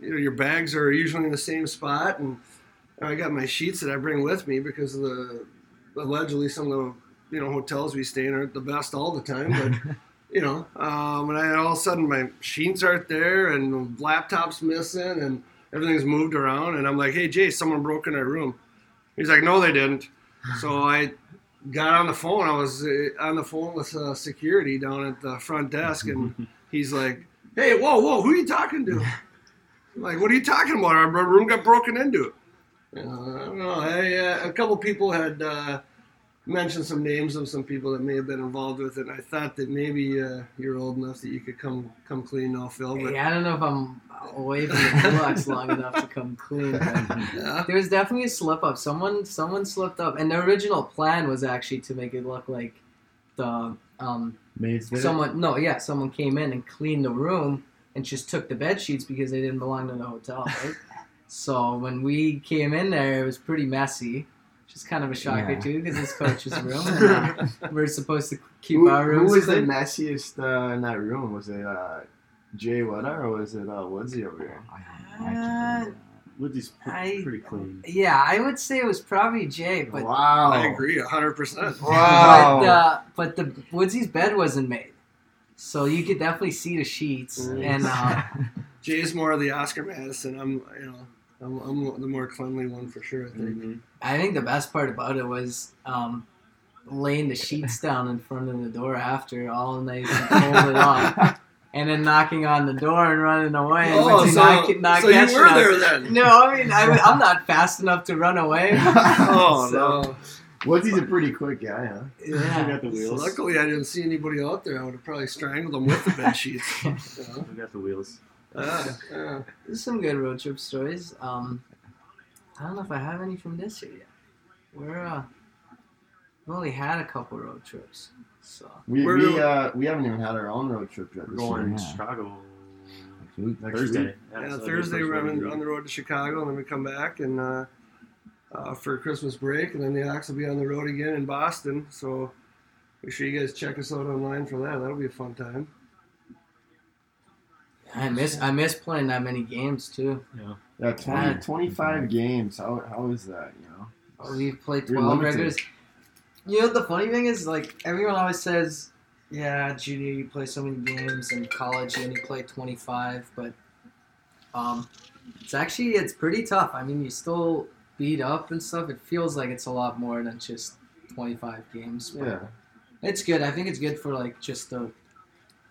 you know, your bags are usually in the same spot, and I got my sheets that I bring with me because of the allegedly some of the you know hotels we stay in aren't the best all the time, but. [laughs] You know, um, and I, all of a sudden my sheets aren't there, and laptop's missing, and everything's moved around, and I'm like, "Hey, Jay, someone broke in our room." He's like, "No, they didn't." [laughs] So I got on the phone. I was uh, on the phone with uh, security down at the front desk, and [laughs] he's like, "Hey, whoa, whoa, who are you talking to?" I'm like, what are you talking about? Our room got broken into. Uh, I don't know. I, uh, a couple people had uh, mentioned some names of some people that may have been involved with it. And I thought that maybe uh, you're old enough that you could come come clean now, Phil. But Hey, I don't know if I'm away from the Blue long enough to come clean. But [laughs] yeah, there was definitely a slip up. Someone someone slipped up, and the original plan was actually to make it look like the um Maids did it? someone no yeah someone came in and cleaned the room and just took the bed sheets because they didn't belong to the hotel. Right? [laughs] so when we came in there, it was pretty messy. Which is kind of a shocker Yeah. too, because it's coach's [laughs] room, and uh, we're supposed to keep Who, our who rooms was the messiest uh, in that room? Was it uh, Jay Wetter or was it uh, Woodsy over here? Uh, Woody's pre- I- pretty clean. Yeah, I would say it was probably Jay, but wow. I agree, hundred percent. Wow. but, uh, but the Woodsy's bed wasn't made, so you could definitely see the sheets. Mm. And uh, [laughs] Jay's more of the Oscar Madison. I'm, you know, I'm, I'm the more cleanly one for sure. I think. Mhm. I think the best part about it was um, laying the sheets [laughs] down in front of the door after all night and folded up, [laughs] and then knocking on the door and running away. And Oh, Lindsay so, not, not so you catching were us. there then? No, I mean I, am not fast enough to run away. [laughs] Oh So, no! Woodsie's a pretty quick guy, huh? I Yeah. got the wheels. Luckily, I didn't see anybody out there. I would have probably strangled them with the bed sheets. You? I got the wheels. Yeah. There's some good road trip stories. Um, I don't know if I have any from this year yet. We're uh, we only had a couple road trips, so We Where we do- uh we haven't even had our own road trip yet. We're This going year. to Yeah. Chicago Next Next Thursday. week. Yeah, so it'll be Thursday first we're road on, week. on the road to Chicago, and then we come back and uh, uh, for Christmas break, and then the Ox will be on the road again in Boston. So make sure you guys check us out online for that. That'll be a fun time. I miss I miss playing that many games too. Yeah, 20, Yeah. 25 games. How how is that? You know. We've played 12 limited. regulars. You know, the funny thing is, like, everyone always says, yeah, junior, you play so many games, and college, and you only play 25, but um, it's actually, it's pretty tough. I mean, you still beat up and stuff. It feels like it's a lot more than just 25 games. But Yeah. It's good. I think it's good for, like, just the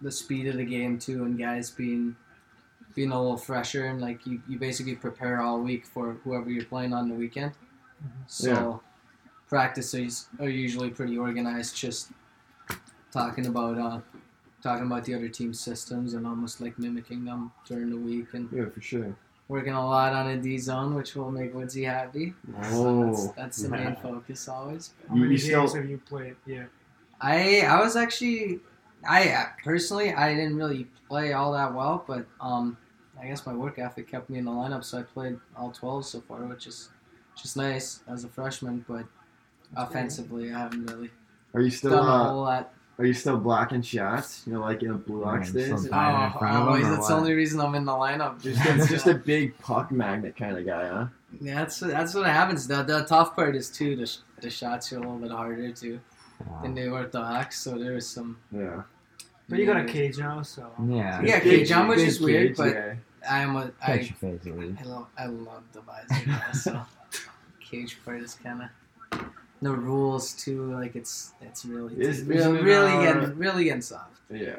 the speed of the game, too, and guys being being a little fresher, and, like, you, you basically prepare all week for whoever you're playing on the weekend. So Yeah. practices are usually pretty organized, just talking about uh, talking about the other team's systems and almost like mimicking them during the week and Yeah, for sure. working a lot on a D zone, which will make Woodsy happy. So Oh. that's, that's the main focus always. How You- many you games still- have you played? Yeah. I I was actually I uh, personally I didn't really play all that well, but um I guess my work ethic kept me in the lineup, so I played all twelve so far, which is just nice as a freshman. But offensively, I haven't really Are you still done a uh, whole lot. are you still blocking shots? You know, like in a Blue Ox days. Oh, Diving in front of always. him That's the only reason I'm in the lineup. Just a, [laughs] just a big puck magnet kind of guy, huh? yeah, that's that's what happens. The, the tough part is too the, sh- the shots are a little bit harder too than they were at the Hawks. So there was some. Yeah. But you got a cage now, so. Yeah. Yeah, cage on, which big is weird, cage but guy. I'm a Catch I your face at. I love I love the visor. now, so [laughs] cage part is kind of the rules too. Like it's it's really Is- really isn't it, really uh, getting really getting soft. Yeah.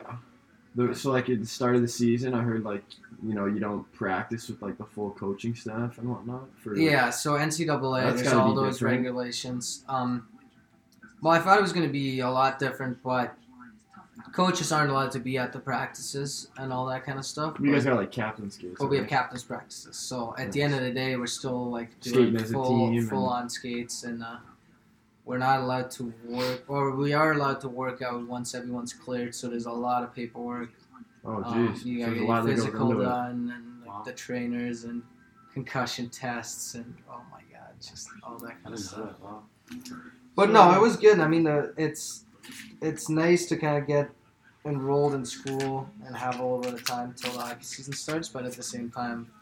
The- So like at the start of the season, I heard like you know you don't practice with like the full coaching staff and whatnot for Yeah, so NCAA, That's there's gotta all be those different. regulations. Um, well, I thought it was going to be a lot different, but coaches aren't allowed to be at the practices and all that kind of stuff. You guys but, got like captains' skates. but we have captains practices. So at the end of the day, we're still like doing Skating full full on skates, and uh, we're not allowed to work, or we are allowed to work out once everyone's cleared. So there's a lot of paperwork. Oh Um, jeez. you So gotta there's get your physical done, and like, Wow. the trainers, and concussion tests, and oh my god, just all that I kind of stuff. that. Wow. But no, it was good. I mean, the, it's it's nice to kind of get enrolled in school and have a little bit of time till the hockey season starts. But at the same time,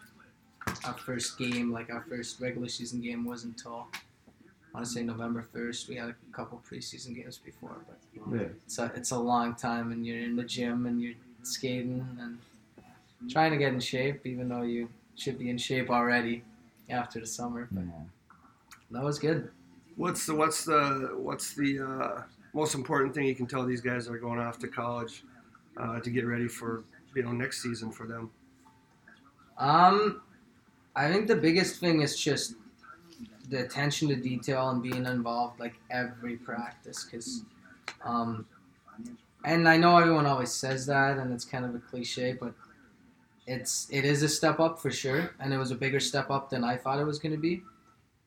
our first game, like our first regular season game, wasn't until I want to say November first. We had a couple preseason games before, but Yeah. it's a it's a long time, and you're in the gym and you're skating and trying to get in shape, even though you should be in shape already after the summer. But Yeah. that was good. What's the what's the what's the uh, most important thing you can tell these guys that are going off to college uh, to get ready for you know next season for them? Um, I think the biggest thing is just the attention to detail and being involved like every practice, because, um, and I know everyone always says that, and it's kind of a cliche, but it's it is a step up for sure, and it was a bigger step up than I thought it was going to be.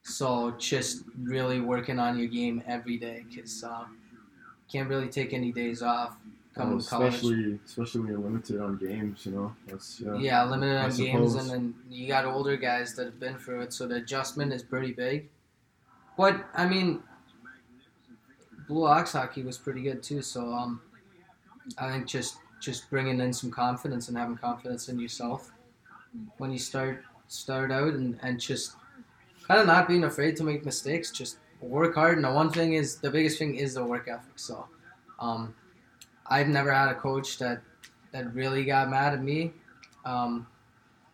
So just really working on your game every day, because um, can't really take any days off coming Oh, to college. especially especially when you're limited on games, you know. That's yeah. Yeah, limited I on games, and then you got older guys that have been through it, so the adjustment is pretty big. But I mean, Blue Ox hockey was pretty good too. So um, I think just just bringing in some confidence and having confidence in yourself when you start start out, and and just kind of not being afraid to make mistakes. Just work hard, and the one thing is the biggest thing is the work ethic. So, um, I've never had a coach that that really got mad at me um,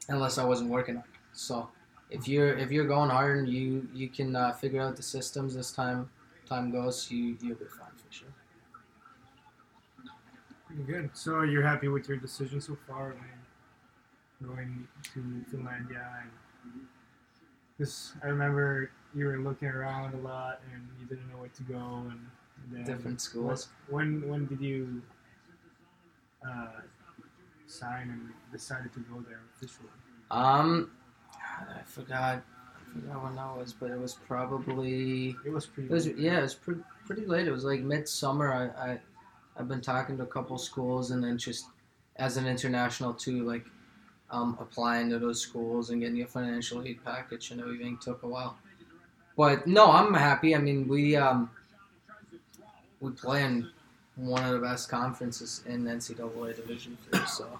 unless I wasn't working it. So if you're if you're going hard and you you can uh, figure out the systems this time, time goes, you you'll be fine for sure. Good. So you're happy with your decision so far, I mean, going to Finlandia and because I remember you were looking around a lot and you didn't know where to go and then Different schools. When when did you uh, sign and decided to go there officially? Um, I forgot. I forgot when that was, but it was probably. It was pretty. It was yeah, it was pretty pretty late. It was like midsummer. I, I I've been talking to a couple schools and then just as an international too, like um, applying to those schools and getting a financial aid package and everything took a while. But no, I'm happy. I mean, we um, we play in one of the best conferences in NCAA Division Three, so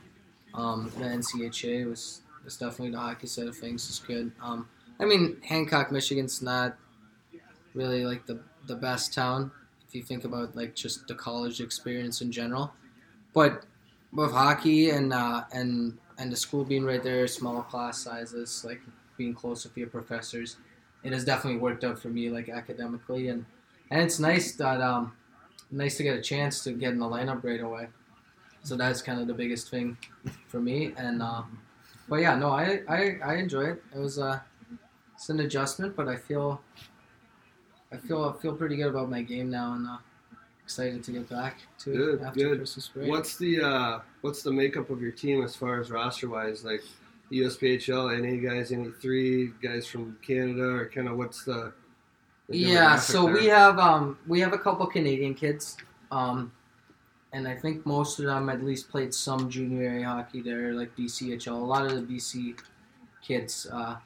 um, the NCHA was was definitely the hockey side of things is good. Um, I mean, Hancock, Michigan's not really like the the best town if you think about like just the college experience in general. But with hockey and uh, and and the school being right there, smaller class sizes, like being close with your professors, it has definitely worked out for me like academically and and it's nice that um nice to get a chance to get in the lineup right away. So that's kind of the biggest thing for me and um but yeah, no, I I, I enjoy it. It was uh it's an adjustment, but I feel I feel I feel pretty good about my game now and uh, excited to get back to it Good, after good. Christmas break. What's the uh, what's the makeup of your team as far as roster wise? Like USPHL, any guys, any three guys from Canada, or kind of what's the? the Yeah, so we have um we have a couple Canadian kids, um, and I think most of them at least played some junior A hockey there, like BCHL. A lot of the BC kids uh,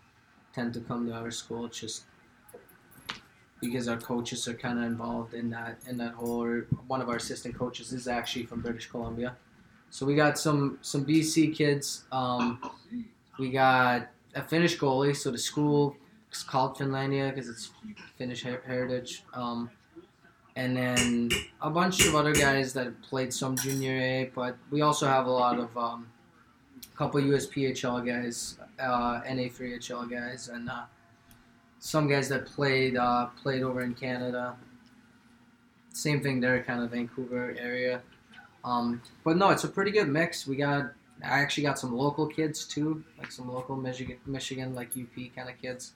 tend to come to our school just because our coaches are kind of involved in that in that whole. Or one of our assistant coaches is actually from British Columbia, so we got some some BC kids. Um, we got a Finnish goalie, so the school is called Finlandia because it's Finnish heritage. Um, and then a bunch of other guys that played some junior A, but we also have a lot of um, a couple USPHL guys, uh, NA3HL guys, and uh, some guys that played uh, played over in Canada. Same thing there, kind of Vancouver area. Um, but no, it's a pretty good mix. We got I actually got some local kids too, like some local Michigan, Michigan like UP kind of kids,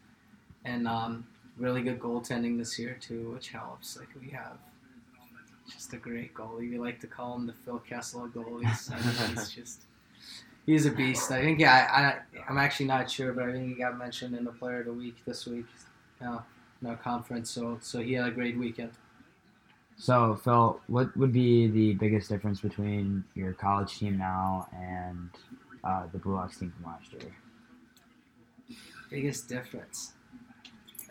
and um, really good goaltending this year too, which helps. Like we have just a great goalie. We like to call him the Phil Kessel of goalies. He's [laughs] just he's a beast. I think yeah, I, I I'm actually not sure, but I think he got mentioned in the Player of the Week this week, uh, in our conference. So so he had a great weekend. So, Phil, what would be the biggest difference between your college team now and uh, the Blue Ox team from last year? Biggest difference.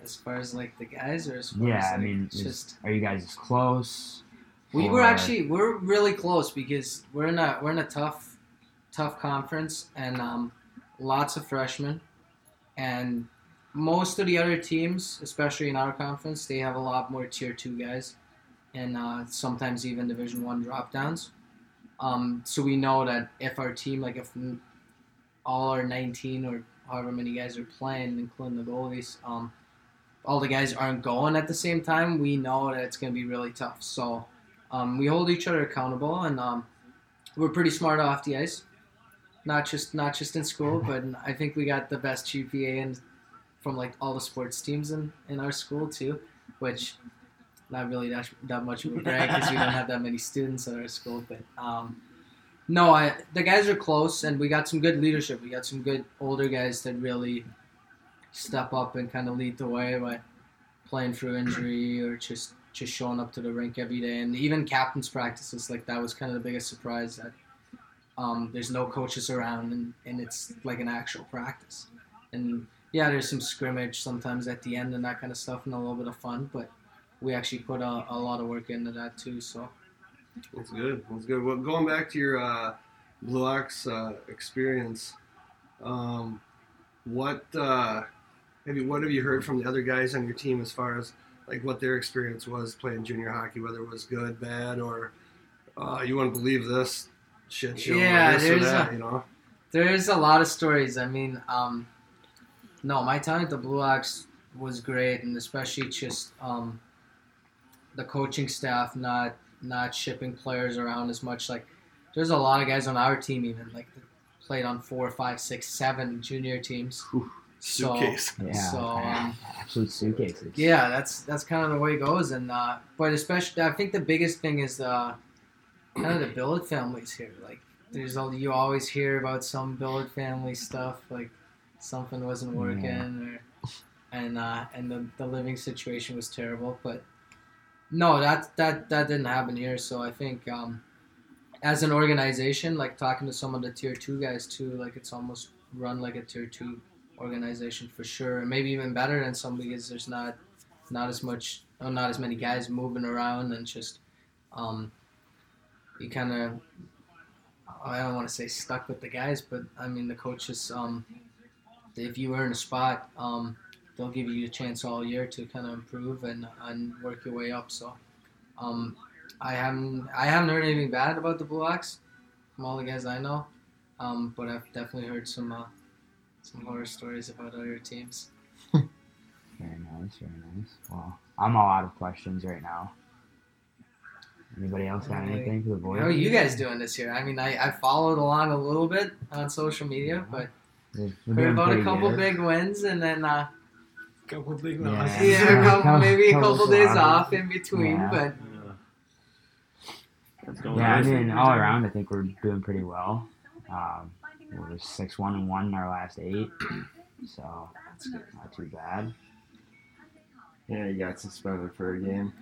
As far as like the guys, or as far Yeah, as, I mean, is- just are you guys as close? We were actually we're really close because we're in a we're in a tough tough conference and um, lots of freshmen and most of the other teams, especially in our conference, they have a lot more tier two guys and uh, sometimes even division one drop downs. Um, so we know that if our team like if all our 19 or however many guys are playing, including the goalies, um, all the guys aren't going at the same time, we know that it's going to be really tough. So um, we hold each other accountable, and um, we're pretty smart off the ice. Not just not just in school, but I think we got the best GPA and from like all the sports teams in, in our school too, which not really that, that much of a brag because we don't have that many students at our school. But um, no, I the guys are close, and we got some good leadership. We got some good older guys that really step up and kind of lead the way by playing through injury or just just showing up to the rink every day. And even captains practices like that was kind of the biggest surprise that um, there's no coaches around and, and it's like an actual practice. And yeah, there's some scrimmage sometimes at the end and that kind of stuff and a little bit of fun, but we actually put a, a lot of work into that too. So That's good. That's good. Well, going back to your uh, Blue Ox uh, experience, um, what uh, have you what have you heard from the other guys on your team as far as like what their experience was playing junior hockey, whether it was good, bad, or uh, you wouldn't believe this shit show Yeah, or this or there's that, a- you know? There's a lot of stories. I mean, um, no, my time at the Blue Ox was great, and especially just um, the coaching staff not not shipping players around as much. Like there's a lot of guys on our team even like that played on four, five, six, seven junior teams. So- Suitcase. Yeah, So, um, absolute suitcases. Yeah, that's that's kind of the way it goes, and uh, but especially I think the biggest thing is uh, kind of the billet families here. Like, there's all you always hear about some billet family stuff, like something wasn't working, or and uh, and the, the living situation was terrible. But no, that that that didn't happen here. So I think um, as an organization, like talking to some of the tier two guys too, like it's almost run like a tier two organization for sure, and maybe even better than some because there's not not as much, not as many guys moving around, and just um, you kind of I don't want to say stuck with the guys, but I mean the coaches. Um, if you earn a spot, um, they'll give you a chance all year to kind of improve and, and work your way up. So, um, I haven't I haven't heard anything bad about the Blue Ox from all the guys I know, um, but I've definitely heard some uh, some horror stories about other teams. [laughs] Very nice, very nice. Well, I'm all out of questions right now. Anybody else got Alright. anything for the boys? How are you guys doing this year? I mean, I, I followed along a little bit on social media, but We're, we're heard about a couple good. big wins and then uh, Couple big losses. yeah, a couple, Couple- maybe a couple couple days losses. off in between. Yeah. But That's Yeah, I mean, all around, I think we're doing pretty well. Um, we were six one and one in our last eight, so that's not too bad. Yeah, you got suspended for a game.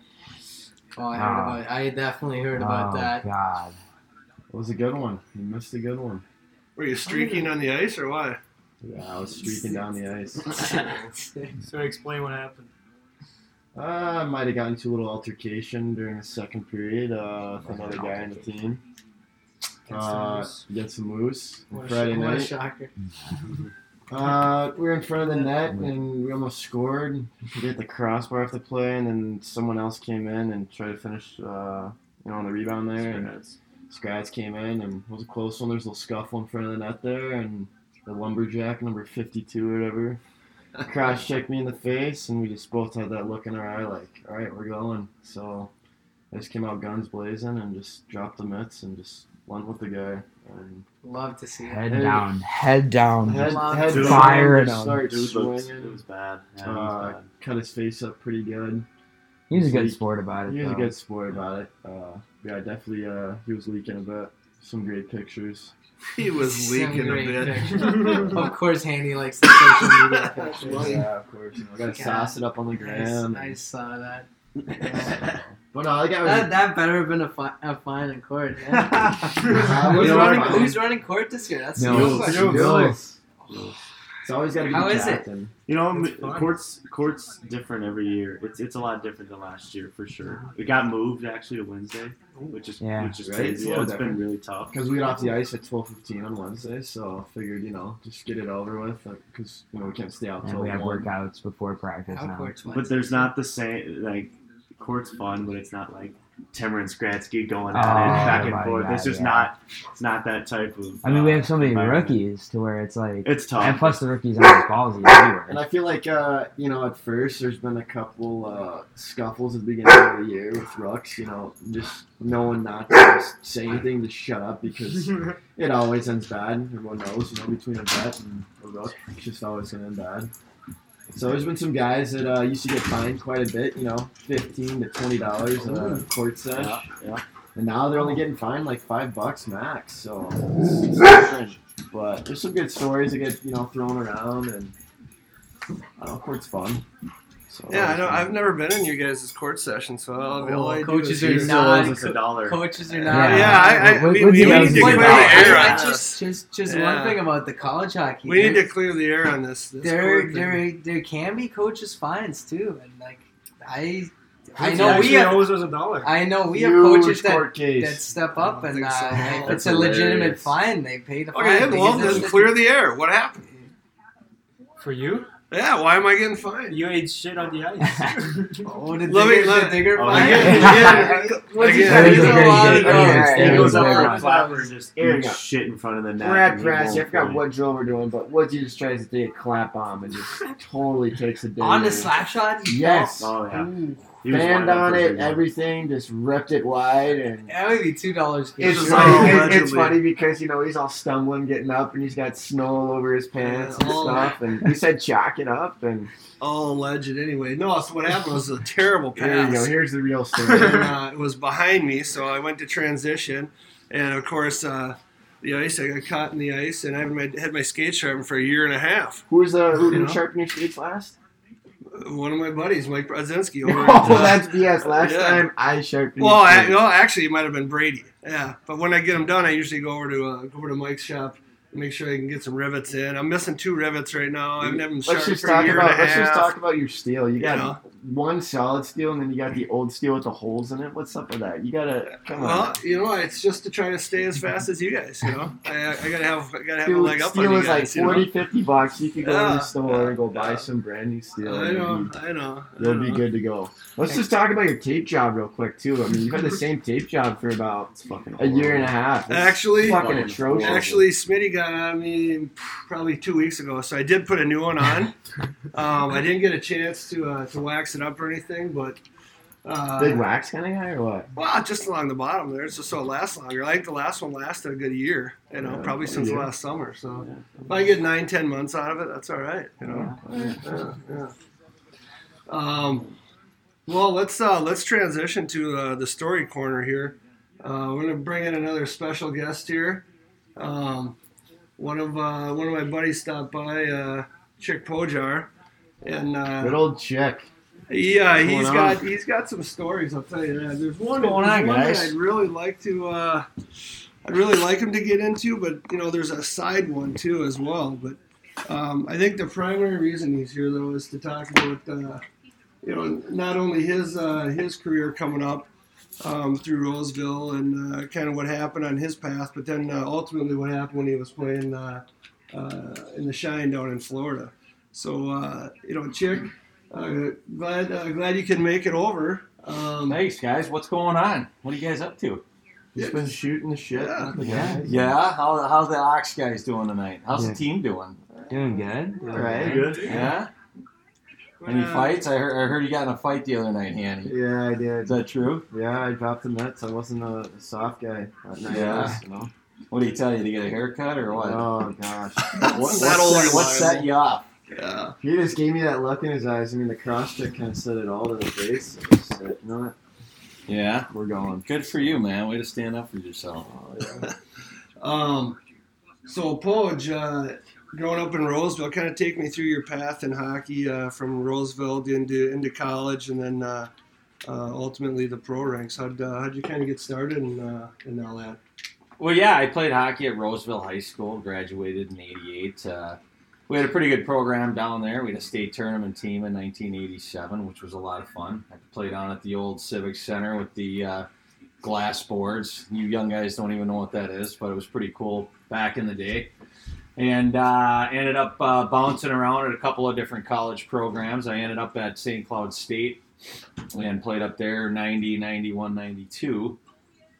Oh, I heard Ah. about. I definitely heard about that. oh. God, It was a good one. You missed a good one. Were you streaking on the ice or why? Yeah, I was streaking down the ice. [laughs] [laughs] So explain what happened. Uh, I might have gotten into a little altercation during the second period uh, with another guy on the team. Uh, against the Moose on What a, Friday sh- what a night. shocker! [laughs] Uh, we were in front of the net and we almost scored. We hit the crossbar off the play, and then someone else came in and tried to finish, uh, you know, on the rebound there. And Scrats. Came in, and it was a close one. There's a little scuffle in front of the net there, and the lumberjack number 52 or whatever [laughs] cross checked me in the face, and we just both had that look in our eye, like, all right, we're going. So I just came out guns blazing and just dropped the mitts and just went with the guy. And Love to see it. head Hey. down, head down. head, Love head to fire down, him. start Dude looked, it was bad. Yeah, Uh, was bad. cut his face up pretty good. He was a good He- sport about it. He was a good sport about it. Uh, yeah, definitely. Uh, he was leaking a bit. Some great pictures. [laughs] He was leaking a great bit. pictures. [laughs] of course, Handy likes the social media pictures. [laughs] Yeah, of course. You know, gotta Yeah. sauce it up on the I, gram. I saw that. But no, the guy was. That, that better have been a, fi- a fine in court. Yeah. [laughs] Uh, who's, running, who's running court this year? That's No, the Jules, question. Jules. It's always got to be How the it? You know, It's m- fun. courts courts different every year. It's it's a lot different than last year for sure. It got moved actually to Wednesday, which is Yeah. which is Right? crazy. It's Yeah, it's been really tough. Because we got off the ice at twelve fifteen on Wednesday, so I figured you know just get it over with because you know we can't stay out And till we have one. workouts before practice How now. But there's not the same like court's fun, but it's not like Timmer and Skratsky going at Oh, it back and forth. God, it's just yeah. not it's not that type of. I mean, we uh, have so many rookies to where it's like, It's tough. and plus the rookies aren't as ballsy anyway. And I feel like uh, you know at first there's been a couple uh, scuffles at the beginning of the year with Rooks. You know, just knowing not to just say anything, to shut up because [laughs] it always ends bad. Everyone knows, you know, between a vet and a rook, it's just always gonna end bad. So there's been some guys that uh, used to get fined quite a bit, you know, fifteen to twenty dollars in a court sesh, Yeah, yeah. and now they're only getting fined like five bucks max. So it's, it's. But there's some good stories that get you know thrown around, and I don't know, court's fun. So Yeah, I know. I've never been in your guys' court session, so all, all Oh, I do coaches is are hear- He still not- owes us a dollar. Coaches are not. Yeah, I, I, What- we, what's we the need to clear the air on this. just, just, just Yeah. one thing about the college hockey. We need to clear the air on this. this there, there, there can be coaches fines too, and like I, I know we actually have, owes us a dollar. I know we have coaches that case. that step up, and think uh, so. if That's it's a legitimate fine, they pay the fine. Okay, well, then clear the air. What happened? [laughs] For you? Yeah, why am I getting fined? You ate shit on the [laughs] ice. Oh, the Let me- digger, let- the digger Oh, fine. [laughs] again, again, What's he again. got? That is He's a a lot of yeah, guys. yeah, He yeah, goes yeah, over yeah. the Clapper, flowers. Clapper just Here we eats shit in front of the net. We're and at he Brassy. won't I forgot what drill we're doing, but Woodsy just tries to take a clap bomb and just [laughs] totally takes a day. On the slap shot. Yes. Oh yeah. Ooh. He was fanned on it, big everything, just ripped it wide, and Yeah, maybe two dollars. it's Just funny. it's- it's, funny because you know he's all stumbling, getting up, and he's got snow all over his pants and Yeah, all stuff. And he said, "Chalk it up." And All alleged anyway. No, so what happened was a terrible pass. there you go. Here's the real story. [laughs] and uh, it was behind me, so I went to transition, and of course, uh, the ice. I got caught in the ice, and I had my, had my skate sharpened for a year and a half. who was uh, who You who know? sharpened your skates last? One of my buddies, Mike Brodzinski, [laughs] over Oh, uh, that's BS. Last yeah. time I sharpened. Well, I, no, actually, it might have been Brady. Yeah, but when I get them done, I usually go over to uh, go over to Mike's shop make sure I can get some rivets in. I'm missing two rivets right now. I haven't had them Let's just for a talk year about and a let's just talk about your steel. You got know? one solid steel, and then you got the old steel with the holes in it. What's up with that? You gotta come on. well, on. you know, it's just to try to stay as fast as you guys. You know, I, I gotta have, I gotta have a leg up steel on you is like guys. you know? 40, 50 bucks. You could go to the ah, store and go buy yeah. some brand new steel. I know, You'll be, I know. You'll be good to go. Let's just talk about your tape job real quick too. I mean, you've had the same tape job for about fucking a year and a half. It's Actually- fucking atrocious. Actually, Smitty got on me probably two weeks ago, so I did put a new one on. [laughs] Um, I didn't get a chance to uh, to wax it up or anything, but uh, big wax kind of guy or what? well, just along the bottom there, just so it lasts longer. I think the last one lasted a good year, you know, Yeah, probably since yeah. last summer. So if I get nine, ten months out of it, that's all right, you know. Yeah, yeah. Um, well, let's uh, let's transition to uh, the story corner here. Uh, we're gonna bring in another special guest here. Um, one of uh, one of my buddies stopped by, uh, Chick Pojar, and uh, Good old chick. yeah, What's he's got on? he's got some stories. I'll tell you that. There's one, going there's on, one that? I'd really like to. Uh, I'd really like him to get into, but you know, there's a side one too as well. But um, I think the primary reason he's here though is to talk about uh, you know not only his uh, his career coming up um, through Roseville and uh, kind of what happened on his path, but then uh, ultimately what happened when he was playing uh, uh, in the Shine down in Florida. So uh, you know, Chick, uh, glad uh, glad you can make it over. Um, Thanks, guys. What's going on? What are you guys up to? Just been shooting the shit. Yeah. Yeah, yeah. How, how's the Ox guys doing tonight? How's Yeah. the team doing? Doing good. All right. Good. Yeah. Any uh, fights? I heard, I heard you got in a fight the other night, Hanny. Yeah, I did. Is that true? Yeah, I dropped the nuts. I wasn't a, a soft guy that night. Yeah. You know. What did he tell you to get a haircut or what? Oh gosh. [laughs] what what, That old set, what set you off? Yeah. He just gave me that look in his eyes. I mean, the cross check kind of said it all to the face. I just said, you know what? Yeah. We're going. Good for you, man. Way to stand up for yourself. Oh, yeah. [laughs] Um, so Poj, uh, growing up in Roseville, kind of take me through your path in hockey uh, from Roseville into into college, and then uh, uh, ultimately the pro ranks. How'd uh, how'd you kind of get started in uh, in all that? Well, yeah, I played hockey at Roseville High School. Graduated in '88. Uh, we had a pretty good program down there. We had a state tournament team in 1987, which was a lot of fun. I played down at the old Civic Center with the uh, glass boards. You young guys don't even know what that is, but it was pretty cool back in the day. And uh, ended up uh, bouncing around at a couple of different college programs. I ended up at St. Cloud State and played up there 90, 91, 92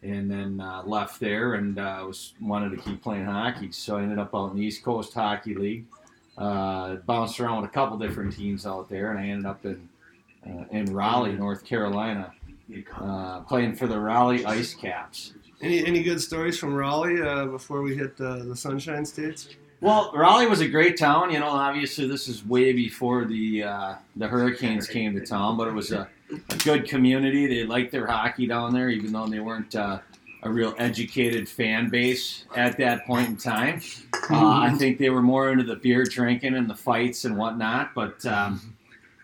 and then uh, left there and uh, was wanted to keep playing hockey. So I ended up out in the East Coast Hockey League. Uh, bounced around with a couple different teams out there, and I ended up in uh, in Raleigh, North Carolina, playing for the Raleigh Ice Caps. Any any good stories from Raleigh before we hit uh, the Sunshine States? Well, Raleigh was a great town. You know, obviously this is way before the uh, the Hurricanes came to town, but it was a, a good community. They liked their hockey down there, even though they weren't uh, a real educated fan base at that point in time. Uh, I think they were more into the beer drinking and the fights and whatnot. But um,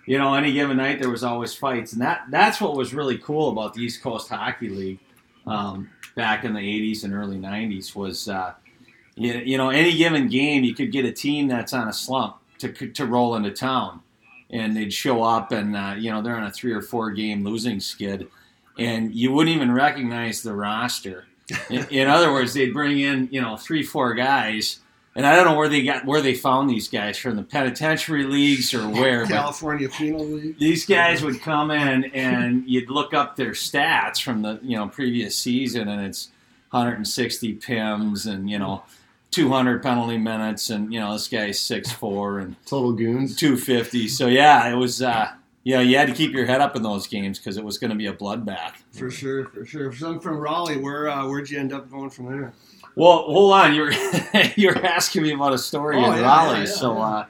you know, any given night there was always fights, and that that's what was really cool about the East Coast Hockey League um, back in the '80s and early '90s was. You, you know, any given game, you could get a team that's on a slump to, to roll into town. And they'd show up and, uh, you know, they're on a three or four game losing skid. And you wouldn't even recognize the roster. [laughs] In, in other words, they'd bring in, you know, three, four guys. And I don't know where they got where they found these guys from the penitentiary leagues or where, California Penal League. these guys would come in and you'd look up their stats from the you know previous season and it's 160 pims and you know 200 penalty minutes and you know this guy's six four and Total goons. 250 so yeah it was uh yeah, you had to keep your head up in those games because it was going to be a bloodbath. For sure, for sure. Some from Raleigh. Where uh, where'd you end up going from there? Well, hold on. You're [laughs] you're asking me about a story Oh, in yeah, Raleigh, yeah, yeah, so uh,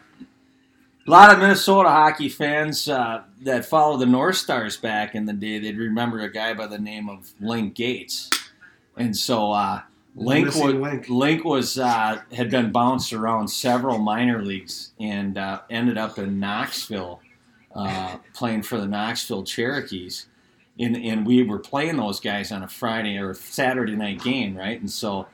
a lot of Minnesota hockey fans uh, that follow the North Stars back in the day, they'd remember a guy by the name of Link Gaetz, and so uh, Link was link. Link was uh, had been bounced around several minor leagues and uh, ended up in Knoxville, uh, playing for the Knoxville Cherokees. And, and we were playing those guys on a Friday or Saturday night game, right? And so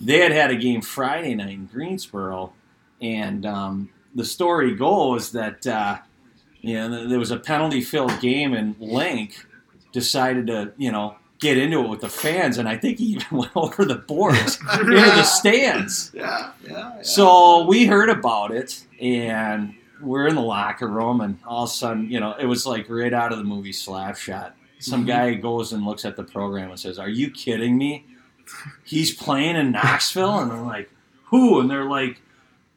they had had a game Friday night in Greensboro, and um, the story goes that uh, you know there was a penalty-filled game, and Link decided to you know get into it with the fans, and I think he even [laughs] went over the boards [laughs] into the stands. Yeah, yeah. yeah. So we heard about it, and we're in the locker room, and all of a sudden, you know, it was like right out of the movie Slapshot. Some mm-hmm. guy goes and looks at the program and says, "Are you kidding me? He's playing in Knoxville?" And I'm like, "Who?" And they're like,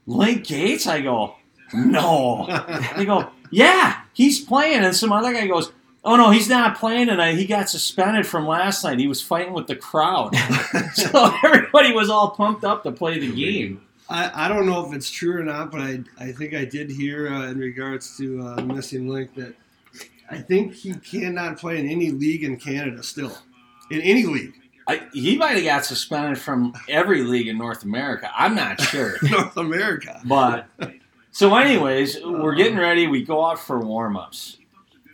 "Link Gaetz." I go, "No." [laughs] They go, "Yeah, he's playing." And some other guy goes, "Oh no, he's not playing tonight. He got suspended from last night. He was fighting with the crowd." [laughs] so everybody was all pumped up to play the game. I, I don't know if it's true or not, but I, I think I did hear uh, in regards to uh, missing link that I think he cannot play in any league in Canada still. In any league. I, he might have got suspended from every league in North America. I'm not sure. [laughs] North America. But so, anyways, we're getting ready. We go out for warm ups,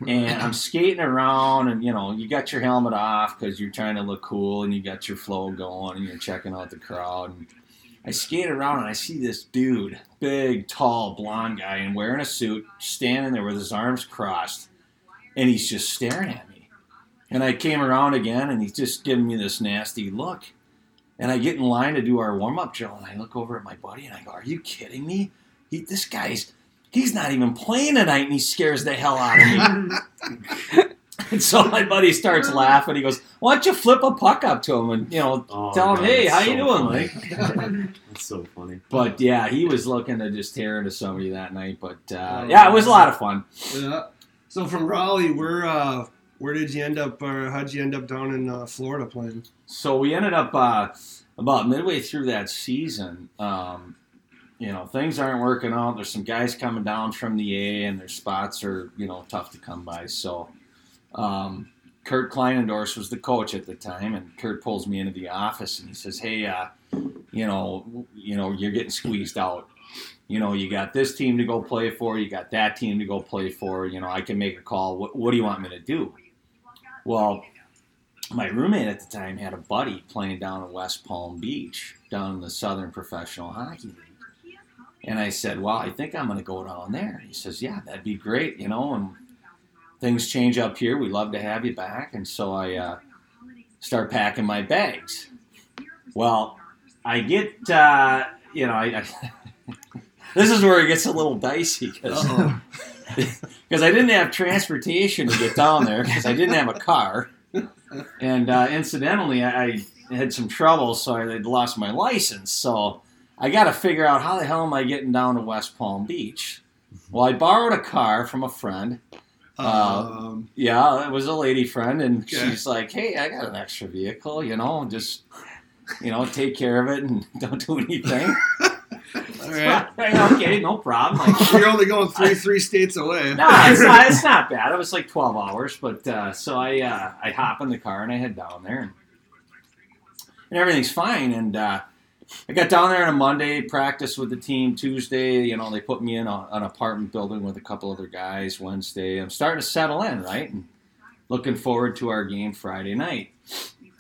and I'm skating around, and you know, you got your helmet off because you're trying to look cool, and you got your flow going, and you're checking out the crowd. And I skate around, and I see this dude, big, tall, blonde guy, and wearing a suit, standing there with his arms crossed, and he's just staring at me. And I came around again, and he's just giving me this nasty look. And I get in line to do our warm up drill, and I look over at my buddy, and I go, "Are you kidding me? He, this guy's he's not even playing tonight, and he scares the hell out of me." [laughs] and so my buddy starts laughing. He goes, "Why don't you flip a puck up to him and you know Oh, tell him, God, hey, how so you doing, funny. Link?" [laughs] That's so funny. But yeah, he was looking to just tear into somebody that night. But uh, yeah, it was a lot of fun. Yeah. So from Raleigh, where uh, where did you end up, or how'd you end up down in uh, Florida playing? So we ended up uh, about midway through that season. Um, you know, things aren't working out. There's some guys coming down from the A, and their spots are you know tough to come by. So um, Kurt Kleinendorf was the coach at the time, and Kurt pulls me into the office and he says, "Hey, uh, you know, you know, you're getting squeezed out. You know, you got this team to go play for, you got that team to go play for. You know, I can make a call. What, what do you want me to do?" Well, my roommate at the time had a buddy playing down in West Palm Beach, down in the Southern Professional Hockey League. And I said, Well, I think I'm going to go down there. He says, Yeah, that'd be great, you know, and things change up here. We'd love to have you back. And so I uh, start packing my bags. Well, I get, uh, you know, I, I [laughs] this is where it gets a little dicey because because [laughs] I didn't have transportation to get down there because I didn't have a car, and uh, incidentally, I, I had some trouble, so I had lost my license. So I got to figure out how the hell am I getting down to West Palm Beach. Well, I borrowed a car from a friend. Um, Yeah, it was a lady friend, and Okay. she's like, "Hey, I got an extra vehicle, you know, just." You know, take care of it and [laughs] don't do anything. [laughs] all right. [laughs] okay, no problem. Like, You're only going three three states away. no, it's not, it's not bad. It was like 12 hours, but uh, so I uh, I hop in the car and I head down there, and, and everything's fine. And uh, I got down there on a Monday, practice with the team. Tuesday, you know, they put me in a, an apartment building with a couple other guys. Wednesday, I'm starting to settle in, right, and looking forward to our game Friday night.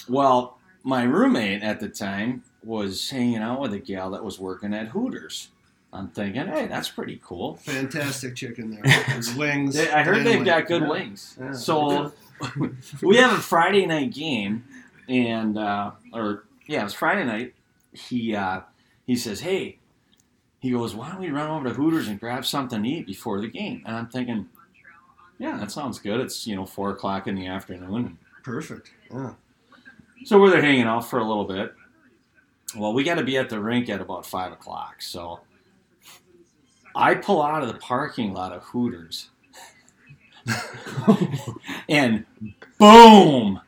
Well, my roommate at the time was hanging out with a gal that was working at Hooters. I'm thinking, hey, that's pretty cool. Fantastic chicken there. [laughs] There's wings. They, I heard they've wing. got good Yeah. wings. Yeah. So [laughs] [laughs] we have a Friday night game, and uh, or yeah, it was Friday night. He uh, he says, "Hey," he goes, "Why don't we run over to Hooters and grab something to eat before the game?" And I'm thinking, "Yeah, that sounds good. It's you know four o'clock in the afternoon." Perfect. Yeah. So we're there hanging out for a little bit. Well, we got to be at the rink at about five o'clock. So I pull out of the parking lot of Hooters. [laughs] and boom,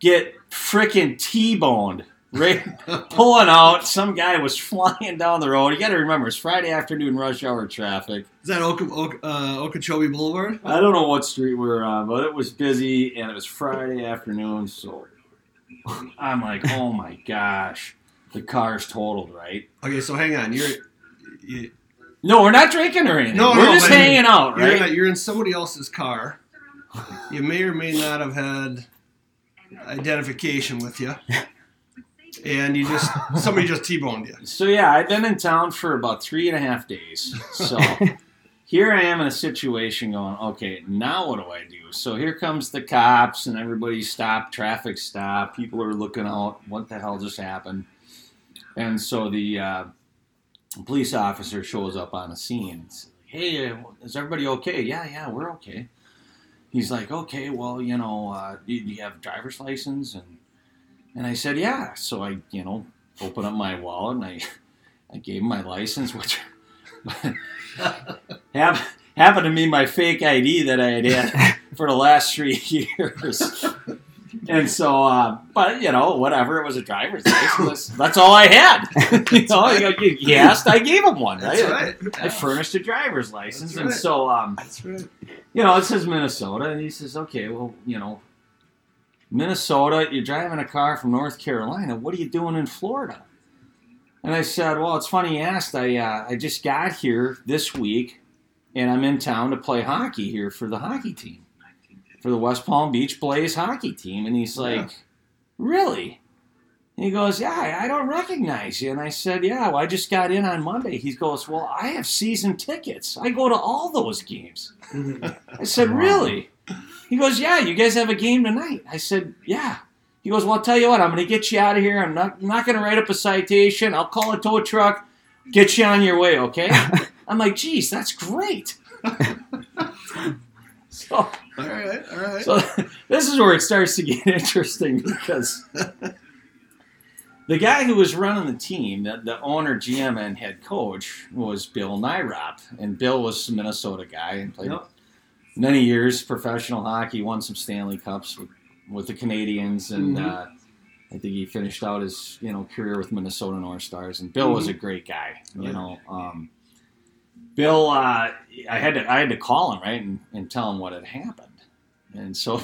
get frickin' T-boned. Right, [laughs] pulling out. Some guy was flying down the road. You got to remember, it's Friday afternoon rush hour traffic. Is that Oka, Oka, uh, Okeechobee Boulevard? I don't know what street we were on, but it was busy and it was Friday afternoon, so [laughs] I'm like, oh my gosh, the car's totaled, right? Okay, so hang on. You're you, No, we're not drinking or anything. No, we're no, just but hanging out, you're, right? in, you're in somebody else's car. You may or may not have had [laughs] identification with you, and you just [laughs] somebody just t-boned you. So yeah, I've been in town for about three and a half days. So [laughs] here I am in a situation going, okay, now what do I do? So here comes the cops and everybody stop, traffic stop. People are looking out. What the hell just happened? And so the uh, police officer shows up on the scene. And says, hey, uh, is everybody okay? Yeah, yeah, we're okay. He's like, okay, well, you know, uh, do do you have a driver's license? And and I said, yeah. So I, you know, open up my wallet and I, I gave him my license, which [laughs] hap- happened to be my fake ID that I had had [laughs] for the last three [laughs] years. And so, uh, but you know, whatever. It was a driver's license. That's all I had. you know, you, you, you asked, I gave him one. That's right? right. I furnished a driver's license, That's and right. so um, That's right. you know, it says Minnesota, and he says, okay, well, you know, Minnesota, you're driving a car from North Carolina. What are you doing in Florida? And I said, well, it's funny you asked. I uh, I just got here this week, and I'm in town to play hockey here for the hockey team, for the West Palm Beach Blaze hockey team. And he's like, Yeah. really? And he goes, yeah, I- don't recognize you. And I said, yeah, well, I just got in on Monday. He goes, well, I have season tickets. I go to all those games. [laughs] I said, really? He goes, yeah, you guys have a game tonight. I said, yeah. He goes, well, I'll tell you what, I'm going to get you out of here. I'm not, I'm not going to write up a citation. I'll call a tow truck, get you on your way, okay? [laughs] I'm like, geez, that's great. [laughs] so, All right, all right. so this is where it starts to get [laughs] interesting because the guy who was running the team, the, the owner, GM, and head coach, was Bill Nyrop. And Bill was a Minnesota guy and played Yep. Many years professional hockey, won some Stanley Cups with, with the Canadiens, and Mhm. uh, I think he finished out his you know career with Minnesota North Stars. And Bill was a great guy, you know. Um, Bill, uh, I had to I had to call him right and, and tell him what had happened, and so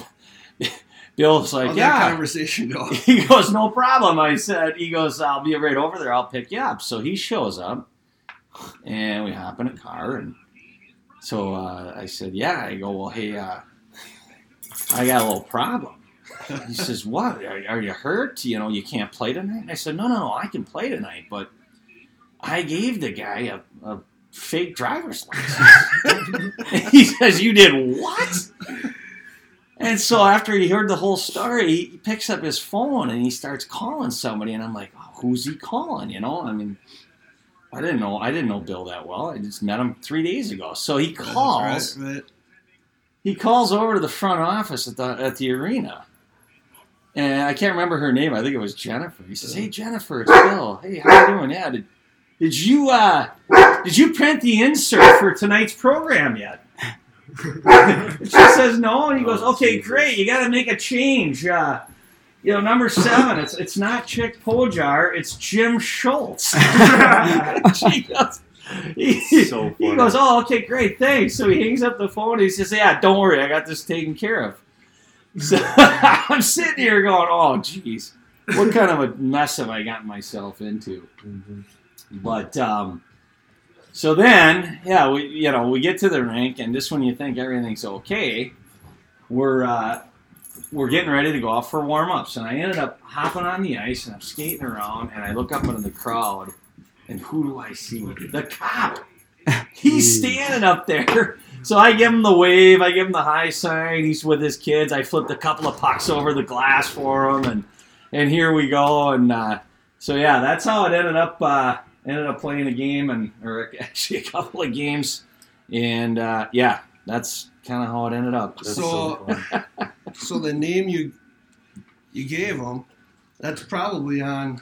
[laughs] Bill's like, How'd "Yeah." conversation? [laughs] He goes, no problem. I said, he goes, I'll be right over there. I'll pick you up. So he shows up, and we hop in a car, and so uh, I said, yeah. I go, well, hey, uh, I got a little problem. He says, what? Are, are you hurt? You know, you can't play tonight? And I said, no, no, no, I can play tonight, but I gave the guy a, a fake driver's license. [laughs] he says, you did what? And so after he heard the whole story, he picks up his phone and he starts calling somebody, and I'm like, "Who's he calling?" You know, I mean, I didn't know I didn't know Bill that well. I just met him three days ago. So he calls. Right, right. He calls over to the front office at the at the arena, and I can't remember her name. I think it was Jennifer. He says, "Hey Jennifer, it's Bill. Hey, how you doing? Yeah, did did you uh did you print the insert for tonight's program yet?" [laughs] she says no, and he goes, Oh, "Okay, great. You got to make a change. Uh, you know, number seven. It's it's not Chick Pojar. It's Jim Schultz." [laughs] She goes- he, So he goes, "Oh, okay, great, thanks." So he hangs up the phone. And he says, "Yeah, don't worry, I got this taken care of." So [laughs] I'm sitting here going, "Oh, geez, what kind of a mess have I gotten myself into?" But um, so then, yeah, we you know we get to the rink, and just when you think everything's okay, we're uh, we're getting ready to go off for warm ups, and I ended up hopping on the ice, and I'm skating around, and I look up into the crowd, and who do I see? The cop. He's standing up there. [laughs] So I give him the wave, I give him the high sign. He's with his kids. I flipped a couple of pucks over the glass for him, and and here we go. And uh, so yeah, that's how it ended up. Uh, ended up playing a game, and or [laughs] actually a couple of games, and uh, yeah, that's kind of how it ended up. That's So- so. [laughs] So the name you you gave him, that's probably on,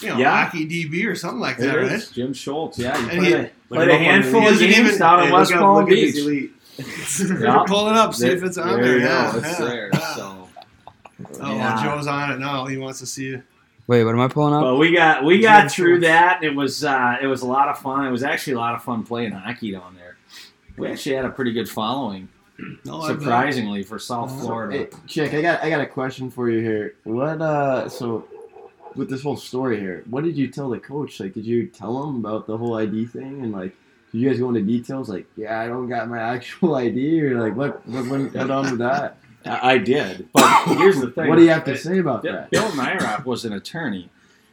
you know, Yeah. Hockey DB or something like It that, is right? Jim Schultz. Yeah, he And played, he- a, played a handful of games even- down in West look up- Palm look at his Beach. elite [laughs] Yeah. [laughs] Pull it up, see if it's on there. you go. Yeah, It's yeah. there. So. Oh, Yeah. Joe's on it now. He wants to see you. Wait, what am I pulling up? But we got we got through Schultz. that. It was uh, it was a lot of fun. It was actually a lot of fun playing hockey down there. We actually had a pretty good following, [clears throat] No, surprisingly for South Florida. Hey, Chick, I got I got a question for you here. What uh so with this whole story here, what did you tell the coach? Like did you tell him about the whole ID thing and like did you guys go into details like, yeah, I don't got my [laughs] actual ID or like what what went on with that? I, did, but here's the thing. What do you have to say about Bill that? Bill Nyrop was an attorney,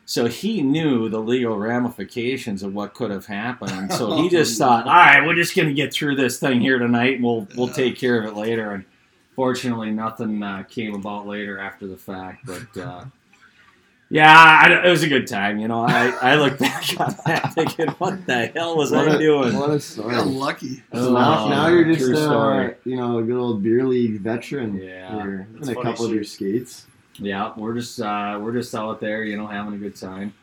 so he knew the legal ramifications of what could have happened. So he [laughs] just thought, "All right, we're just going to get through this thing here tonight, and we'll we'll take care of it later." And fortunately, nothing uh, came about later after the fact. But uh, yeah, I, it was a good time. You know, I, I look [laughs] back on that thinking, "What the hell was What I a- doing?" What a You're story. lucky. So now, Oh, now you're just true uh, story. you know a good old beer league veteran. Yeah. here. That's in a funny couple of your skates. Yeah, we're just uh, we're just out there, you know, having a good time.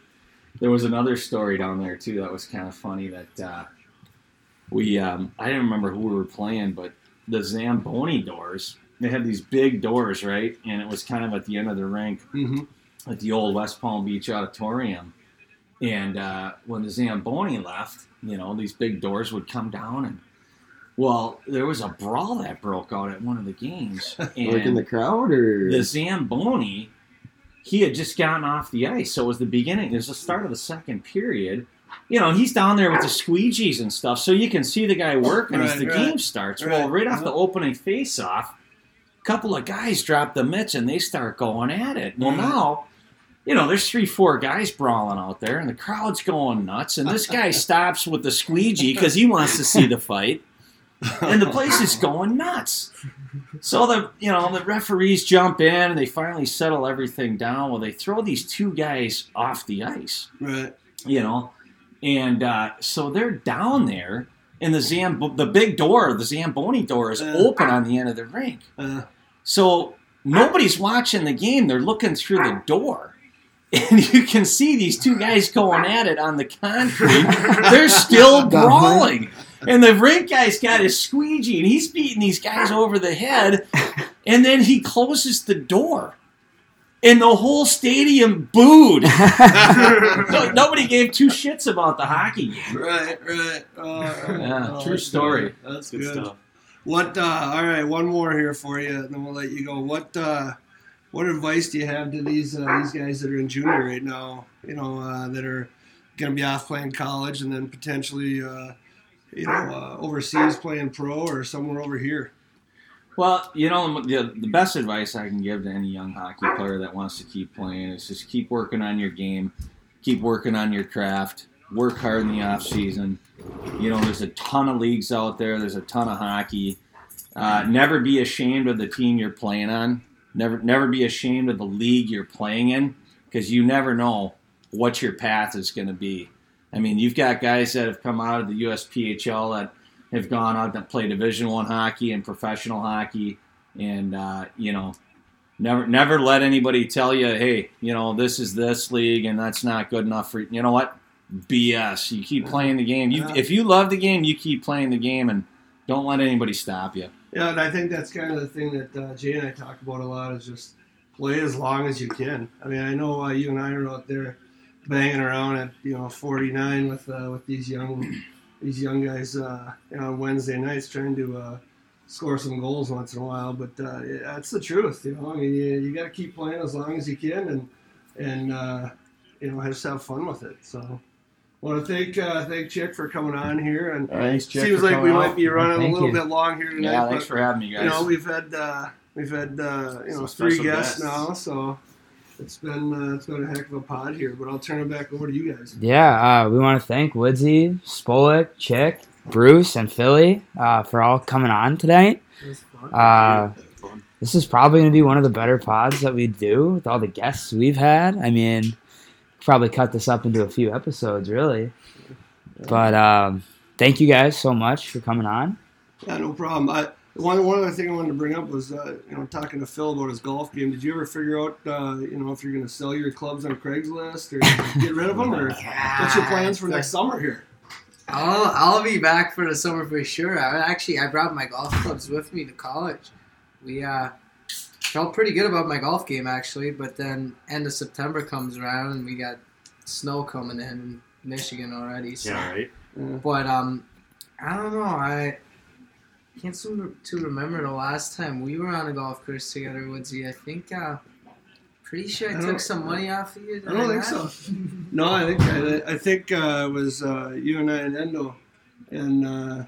There was another story down there too that was kind of funny. That uh, we um, I didn't remember who we were playing, but the Zamboni doors. They had these big doors, right? And it was kind of at the end of the rink Mm-hmm. at the old West Palm Beach Auditorium. And uh, when the Zamboni left, you know, these big doors would come down and. Well, there was a brawl that broke out at one of the games. And [laughs] Like in the crowd or the Zamboni, he had just gotten off the ice, so it was the beginning. It was the start of the second period. You know, he's down there with the squeegees and stuff, so you can see the guy working as the right. game starts. well, Right, right off the opening face-off, a couple of guys drop the mitts and they start going at it. Well, Right. now, you know, there's three, four guys brawling out there, and the crowd's going nuts. And this guy [laughs] stops with the squeegee because he wants to see the fight and the place is going nuts. So the you know the referees jump in and they finally settle everything down. Well, they throw these two guys off the ice, Right. you know, and uh, so they're down there, and the Zamb the big door, the Zamboni door, is Uh. open on the end of the rink. Uh, So nobody's watching the game; they're looking through the door. [laughs] And you can see these two guys going at it on the concrete. They're still [laughs] brawling. And the rink guy's got his squeegee and he's beating these guys over the head. [laughs] And then he closes the door. And the whole stadium booed. [laughs] No- nobody gave two shits about the hockey game. right. Right. Uh, Yeah, oh, true that's story. good. That's Good good. stuff. What? Uh, all right, one more here for you, and then we'll let you go. What? Uh, what advice do you have to these uh, these guys that are in junior right now? You know, uh, that are going to be off playing college, and then potentially, uh, you know, uh, overseas playing pro or somewhere over here. Well, you know, the, the best advice I can give to any young hockey player that wants to keep playing is just keep working on your game, keep working on your craft, work hard in the off season. You know, there's a ton of leagues out there. There's a ton of hockey. Uh, never be ashamed of the team you're playing on. Never, never be ashamed of the league you're playing in, because you never know what your path is going to be. I mean, you've got guys that have come out of the USPHL that have gone out and play Division One hockey and professional hockey, and uh, you know, never never let anybody tell you, hey, you know, this is this league and that's not good enough for you know what. BS. You keep playing the game. You, if you love the game, you keep playing the game, and don't let anybody stop you. Yeah, and I think that's kind of the thing that uh, Jay and I talk about a lot is just play as long as you can. I mean, I know uh, you and I are out there banging around at you know 49 with uh, with these young these young guys uh, you know, on Wednesday nights trying to uh, score some goals once in a while. But uh, yeah, that's the truth, you know. I mean, you, you got to keep playing as long as you can and and uh, you know just have fun with it. So. Want to thank uh, thank Chick for coming on here, and Thanks, Chick, seems like we coming might be running a little you. bit long here tonight. Yeah, but- thanks for having me, guys. you know, we've had uh, we've had uh, you know Some three guests guests. now, so it's been uh, it's been a heck of a pod here. But I'll turn it back over to you guys. Yeah, uh, we want to thank Woodsy, Spolik, Chick, Bruce, and Philly uh, for all coming on tonight. It. Uh, this is probably going to be one of the better pods that we do with all the guests we've had. I mean, probably cut this up into a few episodes, really. But um, thank you guys so much for coming on. yeah, no problem. I, one one other thing I wanted to bring up was uh, you know talking to Phil about his golf game. Did you ever figure out uh, you know if you're going to sell your clubs on Craigslist or get rid of them, or what's your [laughs] plans for next summer here? I'll I'll be back for the summer for sure. I actually I brought my golf clubs with me to college. We uh felt pretty good about my golf game actually, but then end of September comes around and we got snow coming in in Michigan already. So. Yeah, right. But um, I don't know. I can't seem to remember the last time we were on a golf course together, Woodsy. I think uh, pretty sure I, I took some money off of you. I don't think not? so. [laughs] No, I think I, I think uh, it was uh, you and I and Endo, and uh,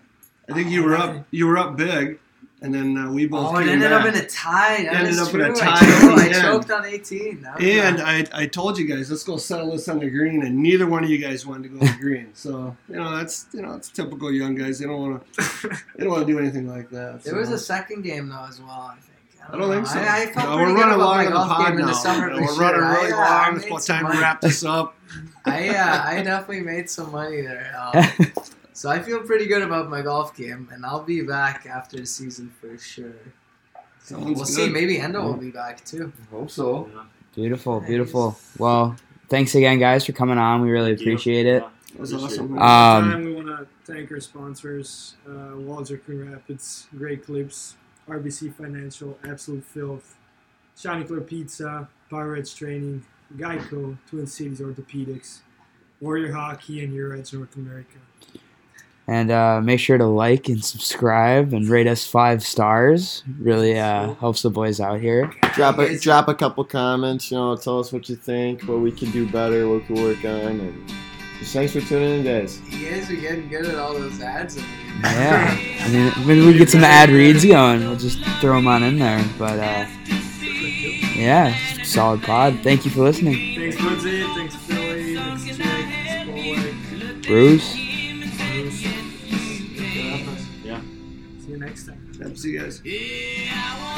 I think you were up you were up big, and then uh, we both Oh, it ended back. up in a tie. That Ended up in a tie I, choked, I choked on 18. And uh, I, I told you guys let's go settle this on the green, and neither one of you guys wanted to go on the [laughs] green. So you know that's you know it's typical young guys. They don't want to [laughs] they don't want to do anything like that. there was a second game though as well. I think. I don't think so. I, I felt No, pretty we're running long on the pod in now. the summer. No, we're sure. running I, really uh, long. It's about time to wrap this up. [laughs] I uh, I definitely made some money there. Um, so I feel pretty good about my golf game, and I'll be back after the season for sure. Sounds we'll good. see. Maybe Endo will be back too. Hope so. Beautiful, beautiful. Well, thanks again, guys, for coming on. We really Thank you. appreciate it. Yeah, That was appreciate awesome. it. Um, time, we want to thank our sponsors, uh, Walser Coon Rapids, Great Clips, RBC Financial, Absolute Filth, Shiny Clear Pizza, Pirates Training, Geico, Twin Cities Orthopedics, Warrior Hockey, and Your Edge North America. And uh, make sure to like and subscribe and rate us five stars. Really uh, helps the boys out here. Drop a drop a couple comments. You know, tell us what you think, what we can do better, what we can work on, and just thanks for tuning in, guys. You guys are getting good at all those ads. Yeah. I mean, [laughs] maybe we get some ad reads going. We'll just throw them on in there. But uh, yeah, solid pod. Thank you for listening. Thanks, Woodsy. Thanks, Philly. Thanks, Jake. Thanks, Bowler. Bruce. See you guys.